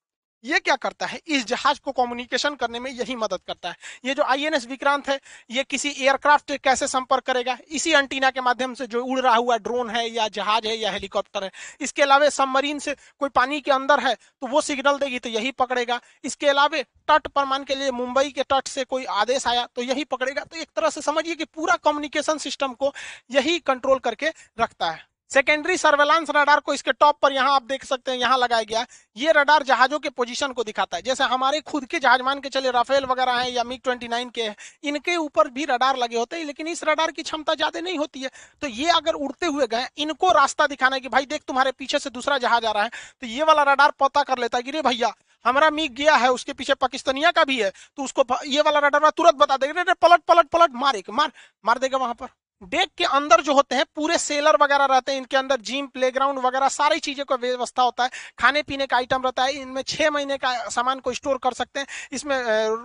ये क्या करता है? इस जहाज़ को कम्युनिकेशन करने में यही मदद करता है। ये जो आईएनएस विक्रांत है, ये किसी एयरक्राफ्ट कैसे संपर्क करेगा? इसी एंटीना के माध्यम से जो उड़ रहा हुआ ड्रोन है या जहाज़ है या हेलीकॉप्टर है, इसके अलावा सबमरीन से कोई पानी के अंदर है तो वो सिग्नल देगी तो यही पकड़ेगा। इसके अलावा तट पर मान के लिए मुंबई के तट से कोई आदेश आया तो यही पकड़ेगा। तो एक तरह से समझिए कि पूरा कम्युनिकेशन सिस्टम को यही कंट्रोल करके रखता है। सेकेंडरी सर्वेलांस रडार को इसके टॉप पर यहाँ आप देख सकते हैं, यहाँ लगाया गया ये रडार जहाजों के पोजीशन को दिखाता है। जैसे हमारे खुद के जहाज़ मान के चले राफेल वगैरह हैं या मिग 29 के इनके ऊपर भी रडार लगे होते हैं, लेकिन इस रडार की क्षमता ज़्यादा नहीं होती है। तो ये अगर उड़ते हुए गए, इनको रास्ता दिखाना है कि भाई देख तुम्हारे पीछे से दूसरा जहाज़ आ रहा है तो ये वाला रडार पता कर लेता है कि रे भैया, हमारा मिग गया है, उसके पीछे पाकिस्तानिया का भी है तो उसको ये वाला रडार तुरंत बता देगा पलट पलट पलट, मारे मार मार देगा वहाँ पर। डेक के अंदर जो होते हैं, पूरे सेलर वगैरह रहते हैं, इनके अंदर जिम, प्लेग्राउंड वगैरह, सारी चीज़ों का व्यवस्था होता है। खाने पीने का आइटम रहता है, इनमें छह महीने का सामान को स्टोर कर सकते हैं। इसमें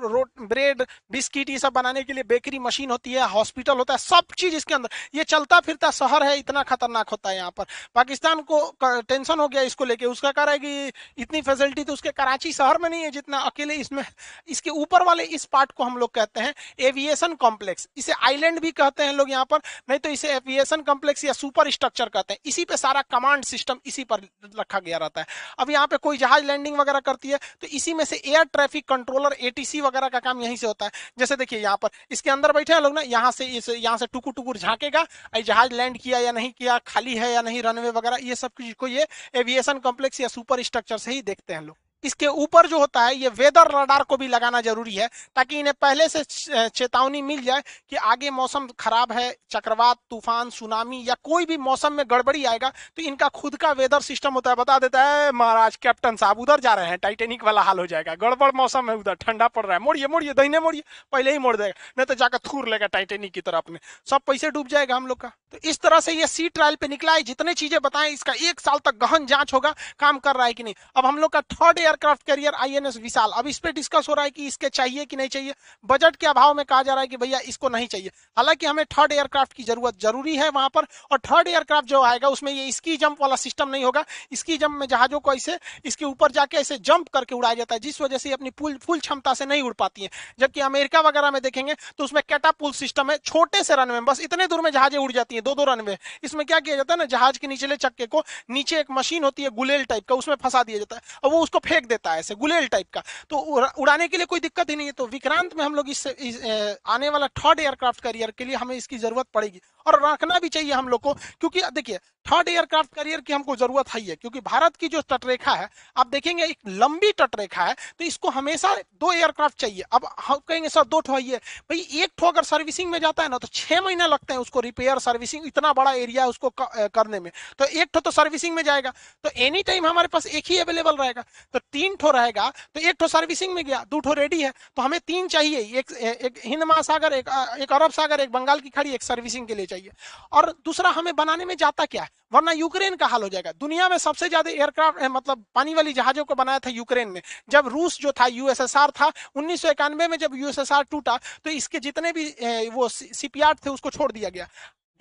रोट, ब्रेड, बिस्किट, ये सब बनाने के लिए बेकरी मशीन होती है, हॉस्पिटल होता है, सब चीज़ इसके अंदर। ये चलता फिरता शहर है, इतना खतरनाक होता है यहाँ पर। पाकिस्तान को टेंशन हो गया इसको लेके। उसका कह रहा है कि इतनी फैसिलिटी तो उसके कराची शहर में नहीं है, जितना अकेले इसमें, इसके ऊपर वाले इस पार्ट को हम लोग कहते हैं, एविएशन कॉम्प्लेक्स। इसे आईलैंड भी कहते हैं लोग यहाँ पर। नहीं तो इसे एविएशन कम्प्लेक्स या सुपर स्ट्रक्चर कहते हैं। इसी पे सारा कमांड सिस्टम इसी पर रखा गया रहता है। अब यहाँ पे कोई जहाज़ लैंडिंग वगैरह करती है तो इसी में से एयर ट्रैफ़िक कंट्रोलर एटीसी वगैरह का काम यहीं से होता है। जैसे देखिए यहाँ पर, इसके अंदर बैठे हैं लोग ना, यहाँ से इस, यहाँ से टुकुर टुकुर झांकेगा जहाज़ लैंड किया या नहीं किया, खाली है या नहीं रनवे वगैरह, ये सबको ये एविएशन कॉम्प्लेक्स या सुपर स्ट्रक्चर से ही देखते हैं लोग। इसके ऊपर जो होता है, ये वेदर रडार को भी लगाना ज़रूरी है, ताकि इन्हें पहले से चेतावनी मिल जाए कि आगे मौसम खराब है, चक्रवात, तूफ़ान, सुनामी या कोई भी मौसम में गड़बड़ी आएगा तो इनका खुद का वेदर सिस्टम होता है। बता देता है, महाराज, कैप्टन साहब, उधर जा रहे हैं, टाइटेनिक वाला हाल हो जाएगा, गड़बड़ मौसम है उधर, ठंडा पड़ रहा है, मोड़िए मोड़िए, दहीने मोड़िए, पहले ही मोड़ देगा, नहीं तो जाकर थूर लेगा टाइटेनिक की तरफ़ में। सब पैसे डूब जाएगा हम लोग का। तो इस तरह से ये सी ट्रायल पे निकला है, जितने चीज़ें बताएँ, इसका एक साल तक गहन जाँच होगा, काम कर रहा है कि नहीं। अब हम लोग का third aircraft carrier INS Vishal. अब इस पे डिस्कस हो रहा है कि इसके चाहिए कि नहीं चाहिए। बजट के अभाव में कहा जा रहा है कि भैया इसको नहीं चाहिए। हालाँकि हमें थर्ड एयरक्राफ्ट की ज़रूरत ज़रूरी है वहाँ पर और थर्ड एयरक्राफ्ट जो आएगा उसमें ये स्की जंप वाला सिस्टम नहीं होगा। स्की जंप में जहाजों को ऐसे, इसके ऊपर जाके ऐसे जंप करके उड़ाया जाता है, जिस वजह से अपनी फुल फुल क्षमता से नहीं उड़ पाती है। जबकि अमेरिका वगैरह में देखेंगे तो उसमें कैटा कैटापुल सिस्टम है, छोटे से रनवे बस इतने दूर में जहाजें उड़ जाती है दो दो रनवे इसमें क्या किया जाता है ना, जहाज़ के निचले चक्के को नीचे एक मशीन होती है, गुलेल टाइप का, उसमें फंसा दिया जाता है। और वो उसको फेंक देता है ऐसे गुलेल टाइप का। तो उड़ाने के लिए कोई दिक्कत ही नहीं है। तो विक्रांत में हम लोग इस, इस आने वाला थर्ड एयरक्राफ्ट करियर के लिए हमें इसकी ज़रूरत पड़ेगी। और रखना भी चाहिए हम लोग को क्योंकि देखिए थर्ड एयरक्राफ्ट करियर की हमको ज़रूरत है है क्योंकि भारत की जो तटरेखा है आप देखेंगे एक लंबी तटरेखा है तो इसको हमेशा दो एयरक्राफ्ट चाहिए। अब हम कहेंगे सर दो ठो है भाई एक ठो अगर सर्विसिंग में जाता है ना तो छह महीने लगते हैं उसको रिपेयर सर्विसिंग इतना बड़ा एरिया है उसको करने में। तो एक ठो तो सर्विसिंग में जाएगा। तो एनी टाइम हमारे पास एक ही अवेलेबल रहेगा। तो तीन ठो रहेगा तो एक ठो सर्विसिंग में गया दो ठो रेडी है तो हमें तीन चाहिए। एक, एक हिंद महासागर एक, एक अरब सागर एक बंगाल की खड़ी एक सर्विसिंग के लिए चाहिए। और दूसरा हमें बनाने में जाता क्या है? वरना यूक्रेन का हाल हो जाएगा। दुनिया में सबसे ज़्यादा एयरक्राफ्ट मतलब पानी वाली जहाजों को बनाया था यूक्रेन ने। जब रूस जो था, यूएसएसआर था, उन्नीस सौ इक्यानवे में जब यूएसएसआर टूटा तो इसके जितने भी वो सीपीआर थे, उसको छोड़ दिया गया।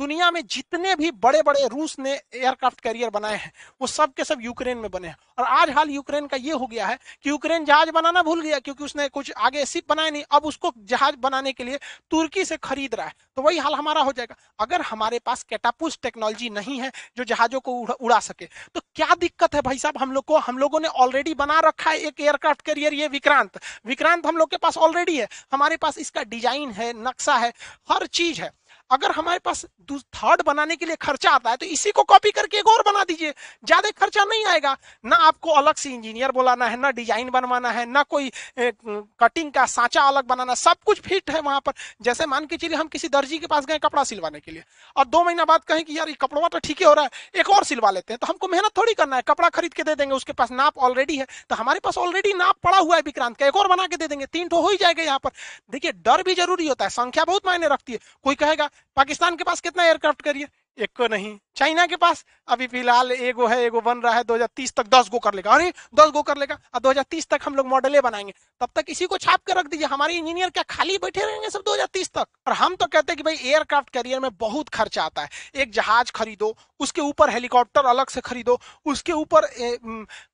दुनिया में जितने भी बड़े बड़े रूस ने एयरक्राफ्ट कैरियर बनाए हैं, वो सब के सब यूक्रेन में बने हैं। और आज हाल यूक्रेन का ये हो गया है कि यूक्रेन जहाज़ बनाना भूल गया क्योंकि उसने कुछ आगे सिप बनाए नहीं, अब उसको जहाज़ बनाने के लिए तुर्की से खरीद रहा है। तो वही हाल हमारा हो जाएगा। अगर हमारे पास कैटापुस टेक्नोलॉजी नहीं है जो जहाजों को उड़ा सके तो क्या दिक्कत है भाई साहब? हम लोग को, हम लोगों ने ऑलरेडी बना रखा है एक एयरक्राफ्ट कैरियर ये विक्रांत। विक्रांत हम लोग के पास ऑलरेडी है। हमारे पास इसका डिज़ाइन है, नक्शा है, हर चीज़ है। अगर हमारे पास थर्ड बनाने के लिए खर्चा आता है तो इसी को कॉपी करके एक और बना दीजिए। ज़्यादा खर्चा नहीं आएगा। ना आपको अलग से इंजीनियर बुलाना है, ना डिज़ाइन बनवाना है, ना कोई कटिंग का सांचा अलग बनाना, सब कुछ फिट है वहाँ पर। जैसे मान के चलिए हम किसी दर्जी के पास गए कपड़ा सिलवाने के लिए, और दो महीना बाद कहें कि, यार, ये कपड़ा तो ठीक ही रहा है, एक और सिलवा लेते हैं। तो हमको मेहनत थोड़ी करना है, कपड़ा खरीद के दे देंगे, उसके पास नाप ऑलरेडी है तो हमारे पास ऑलरेडी नाप पड़ा हुआ है विक्रांत का, एक और बना के दे देंगे, तीन तो हो ही जाएगा यहाँ पर। देखिए, डर भी ज़रूरी होता है, संख्या बहुत मायने रखती है। कोई कहेगा पाकिस्तान के पास कितना एयरक्राफ्ट करिए? एक को नहीं। चाइना के पास अभी फ़िलहाल एगो है एगो बन रहा है 2030 तक 10 गो कर लेगा। अरे 10 गो कर लेगा। और 2030 तक हम लोग मॉडले बनाएँगे। तब तक इसी को छाप के रख दीजिए। हमारे इंजीनियर क्या खाली बैठे रहेंगे सब 2030 तक? और हम तो कहते हैं कि भाई, एयरक्राफ्ट कैरियर में बहुत खर्चा आता है। एक जहाज़ खरीदो, उसके ऊपर हेलीकॉप्टर अलग से खरीदो, उसके ऊपर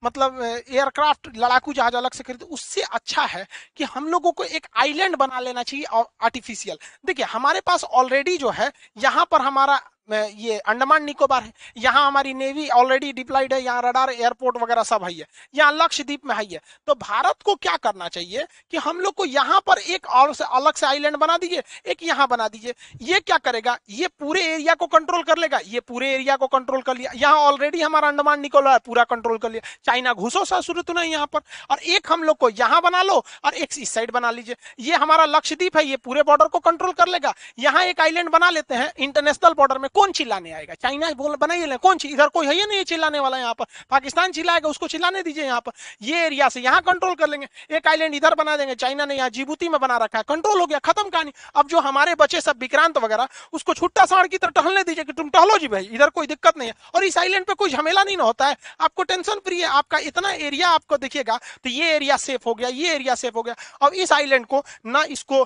मतलब एयरक्राफ्ट, लड़ाकू जहाज़ अलग से खरीदो। उससे अच्छा है कि हम लोगों को एक आइलैंड बना लेना चाहिए आर्टिफिशियल देखिए, हमारे पास ऑलरेडी जो है, यहाँ पर हमारा ये अंडमान निकोबार है। यहाँ हमारी नेवी ऑलरेडी डिप्लाइड है, यहाँ रडार एयरपोर्ट वगैरह सब है यहाँ लक्षद्वीप में है तो भारत को क्या करना चाहिए कि हम लोग को यहाँ पर एक और से अलग से आइलैंड बना दीजिए, एक यहाँ बना दीजिए। ये क्या करेगा? ये पूरे एरिया को कंट्रोल कर लेगा। ये पूरे एरिया को कंट्रोल कर लिया। यहाँ ऑलरेडी हमारा अंडमान निकोबार पूरा कंट्रोल कर लिया। चाइना घुसो सा शुरू तो नहीं यहाँ पर। और एक हम लोग को यहाँ बना लो और एक इस साइड बना लीजिए। ये हमारा लक्षद्वीप है, ये पूरे बॉर्डर को कंट्रोल कर लेगा। यहाँ एक आइलैंड बना लेते हैं इंटरनेशनल बॉर्डर में कौन चिल्लाने आएगा? चाइना बोल, बनाइए कौन इधर कोई है ही नहीं चिल्लाने वाला यहाँ पर। पाकिस्तान चिल्लाएगा, उसको चिल्लाने दीजिए यहाँ पर। ये एरिया से यहाँ कंट्रोल कर लेंगे। एक आइलैंड इधर बना देंगे। चाइना ने यहाँ जीबूती में बना रखा है। कंट्रोल हो गया, खत्म कहानी। अब जो हमारे बच्चे सब विक्रांत वगैरह, उसको छुट्टा साड़ की तरह टहलने दीजिए कि तुम टहलो जी भाई, इधर कोई दिक्कत नहीं है। और इस आइलैंड पे कोई झमेला नहीं होता है। आपको टेंशन फ्री है, आपका इतना एरिया आपको देखिएगा तो ये एरिया सेफ़ हो गया, ये एरिया सेफ़ हो गया। अब इस आइलैंड को ना इसको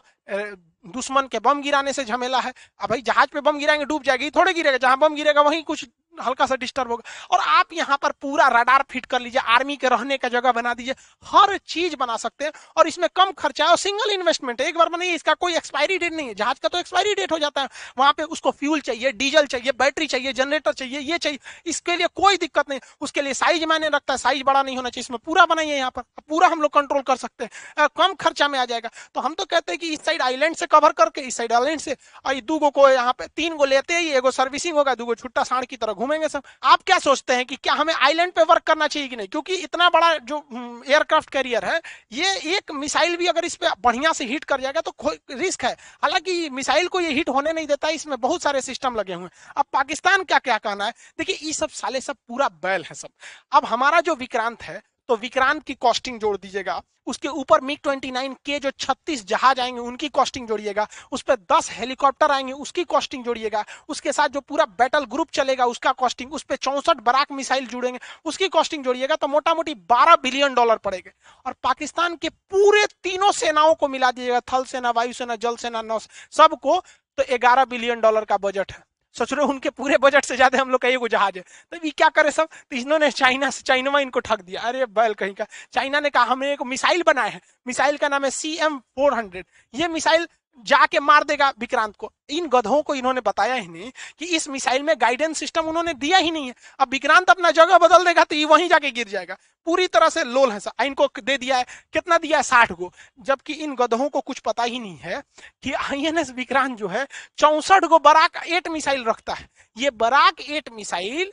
दुश्मन के बम गिराने से झमेला है। अब भाई जहाज़ पे बम गिराएँगे, डूब जाएगी, थोड़े गिरेगा, जहाँ बम गिरेगा, वहीं कुछ हल्का सा डिस्टर्ब होगा और आप यहाँ पर पूरा रडार फिट कर लीजिए आर्मी के रहने का जगह बना दीजिए, हर चीज़ बना सकते हैं और इसमें कम खर्चा है और सिंगल इन्वेस्टमेंट है। एक बार बनाइए इसका कोई एक्सपायरी डेट नहीं है। जहाज़ का तो एक्सपायरी डेट हो जाता है। वहाँ पे उसको फ्यूल चाहिए डीजल चाहिए बैटरी चाहिए जनरेटर चाहिए, ये चाहिए। इसके लिए कोई दिक्कत नहीं। उसके लिए साइज़ मैंने रखता है। साइज़ बड़ा नहीं होना चाहिए। इसमें पूरा बनाइए यहाँ पर। पूरा हम लोग कंट्रोल कर सकते हैं। कम खर्चा में आ जाएगा। तो हम तो कहते हैं कि इस साइड आईलैंड से कवर करके, इस साइड आईलैंड से दू को यहाँ पे, तीन गो लेते ही एगो सर्विसिंग होगा, दो छुट्टा साढ़ की तरह घूमेंगे सब। आप क्या सोचते हैं कि क्या हमें आइलैंड पे वर्क करना चाहिए कि नहीं? क्योंकि इतना बड़ा जो एयरक्राफ्ट कैरियर है, ये एक मिसाइल भी अगर इस पर बढ़िया से हिट कर जाएगा तो रिस्क है। हालाँकि मिसाइल को ये हिट होने नहीं देता, इसमें बहुत सारे सिस्टम लगे हुए हैं। अब पाकिस्तान क्या क्या कहना है? देखिए, ये सब साले सब पूरा बैल है सब। अब हमारा जो विक्रांत है तो विक्रांत की कॉस्टिंग जोड़ दीजिएगा। उसके ऊपर मिग 29 के जो 36 जहाज़ आएँगे, उनकी कॉस्टिंग जोड़िएगा। उस पर 10 हेलीकॉप्टर आएँगे, उसकी कॉस्टिंग जोड़िएगा। उसके साथ जो पूरा बैटल ग्रुप चलेगा, उसका कॉस्टिंग उस पर चौसठ बराक मिसाइल जुड़ेंगे, उसकी कॉस्टिंग जोड़िएगा तो मोटा मोटी बारह बिलियन डॉलर पड़ेगा। और पाकिस्तान के पूरे तीनों सेनाओं को मिला दीजिएगा, थल सेना वायुसेना जल सेना नौ सबको तो ग्यारह बिलियन डॉलर का बजट है। सोच रहे उनके पूरे बजट से ज़्यादा हम लोग का एगो जहाज़ है। तो ये क्या करे सब? तो इन्होंने चाइना से, चाइनवा इनको ठग दिया। अरे बैल कहीं का। चाइना ने कहा, हमने एक मिसाइल बनाया है। मिसाइल का नाम है सी एम फोर हंड्रेड ये मिसाइल जाके मार देगा विक्रांत को। इन गधों को इन्होंने बताया ही नहीं कि इस मिसाइल में गाइडेंस सिस्टम उन्होंने दिया ही नहीं है। अब विक्रांत अपना जगह बदल देगा तो ये वहीं जाके गिर जाएगा। पूरी तरह से लोल है इनको दे दिया है। कितना दिया है? साठ गो। जबकि इन गधों को कुछ पता ही नहीं है कि आईएनएस विक्रांत जो है चौसठ गो बराक एट मिसाइल रखता है। ये बराक एट मिसाइल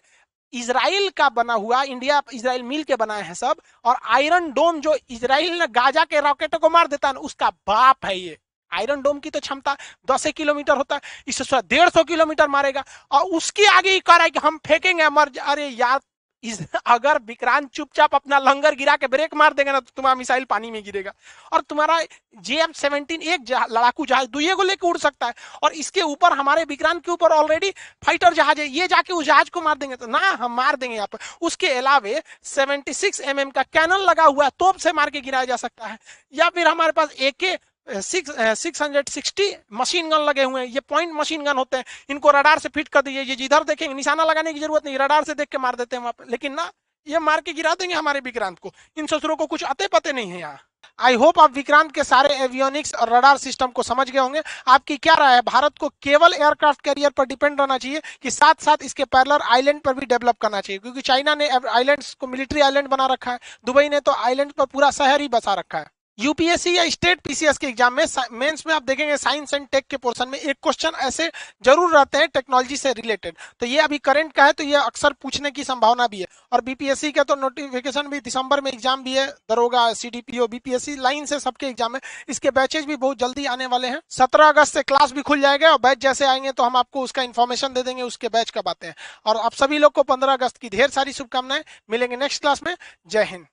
इसराइल का बना हुआ, इंडिया इसराइल मिल के बनाए हैं सब, और आयरन डोम जो इसराइल ने गाजा के रॉकेटों को मार देता है, उसका बाप है ये। आयरन डोम की तो क्षमता दस किलोमीटर होता है, इससे डेढ़ सौ किलोमीटर मारेगा और उसके आगे ही कह रहा है कि हम फेंकेंगे, मर अरे यार, इस अगर विक्रांत चुपचाप अपना लंगर गिरा के ब्रेक मार देगा ना तो तुम्हारा मिसाइल पानी में गिरेगा। और तुम्हारा जे एम सेवनटीन एक लड़ाकू जहाज़ दुए को लेकर उड़ सकता है और इसके ऊपर हमारे विक्रांत के ऊपर ऑलरेडी फाइटर जहाज़ है, ये जाके उस जहाज़ को मार देंगे तो ना, हम मार देंगे यहाँ पर। उसके अलावे 76 सिक्स mm का कैनन लगा हुआ है, तोप से मार के गिराया जा सकता है। या फिर हमारे पास AK six hundred sixty machine gun लगे हुए हैं। ये पॉइंट मशीन गन होते हैं। इनको रडार से फिट कर दीजिए। ये जिधर देखेंगे, निशाना लगाने की ज़रूरत नहीं। रडार से देख के मार देते हैं वहाँ पे लेकिन ना, ये मार के गिरा देंगे हमारे विक्रांत को। इन ससुरों को कुछ अते पते नहीं है यहाँ। आई होप आप विक्रांत के सारे एवियोनिक्स और रडार सिस्टम को समझ गए होंगे। आपकी क्या राय है? भारत को केवल एयरक्राफ्ट कैरियर पर डिपेंड रहना चाहिए कि साथ साथ इसके पैरलर आइलैंड पर भी डेवलप करना चाहिए? क्योंकि चाइना ने आइलैंड्स को मिलिट्री आइलैंड बना रखा है। दुबई ने तो आइलैंड पर पूरा शहर ही बसा रखा है। यूपीएससी या स्टेट पीसीएस के एग्ज़ाम में मेंस में आप देखेंगे साइंस एंड टेक के पोर्शन में एक क्वेश्चन ऐसे ज़रूर रहते हैं टेक्नोलॉजी से रिलेटेड। तो ये अभी करंट का है तो ये अक्सर पूछने की संभावना भी है। और बीपीएससी का तो नोटिफिकेशन भी दिसंबर में एग्ज़ाम भी है, दरोगा सीडीपीओ बीपीएससी लाइन से सबके एग्ज़ाम है। इसके बैचेज भी बहुत जल्दी आने वाले हैं। सत्रह अगस्त से क्लास भी खुल जाएगा और बैच जैसे आएँगे तो हम आपको उसका इन्फॉर्मेशन दे देंगे, उसके बैच कब आते हैं। और आप सभी लोग को पंद्रह अगस्त की ढेर सारी शुभकामनाएँ। मिलेंगे नेक्स्ट क्लास में। जय हिंद।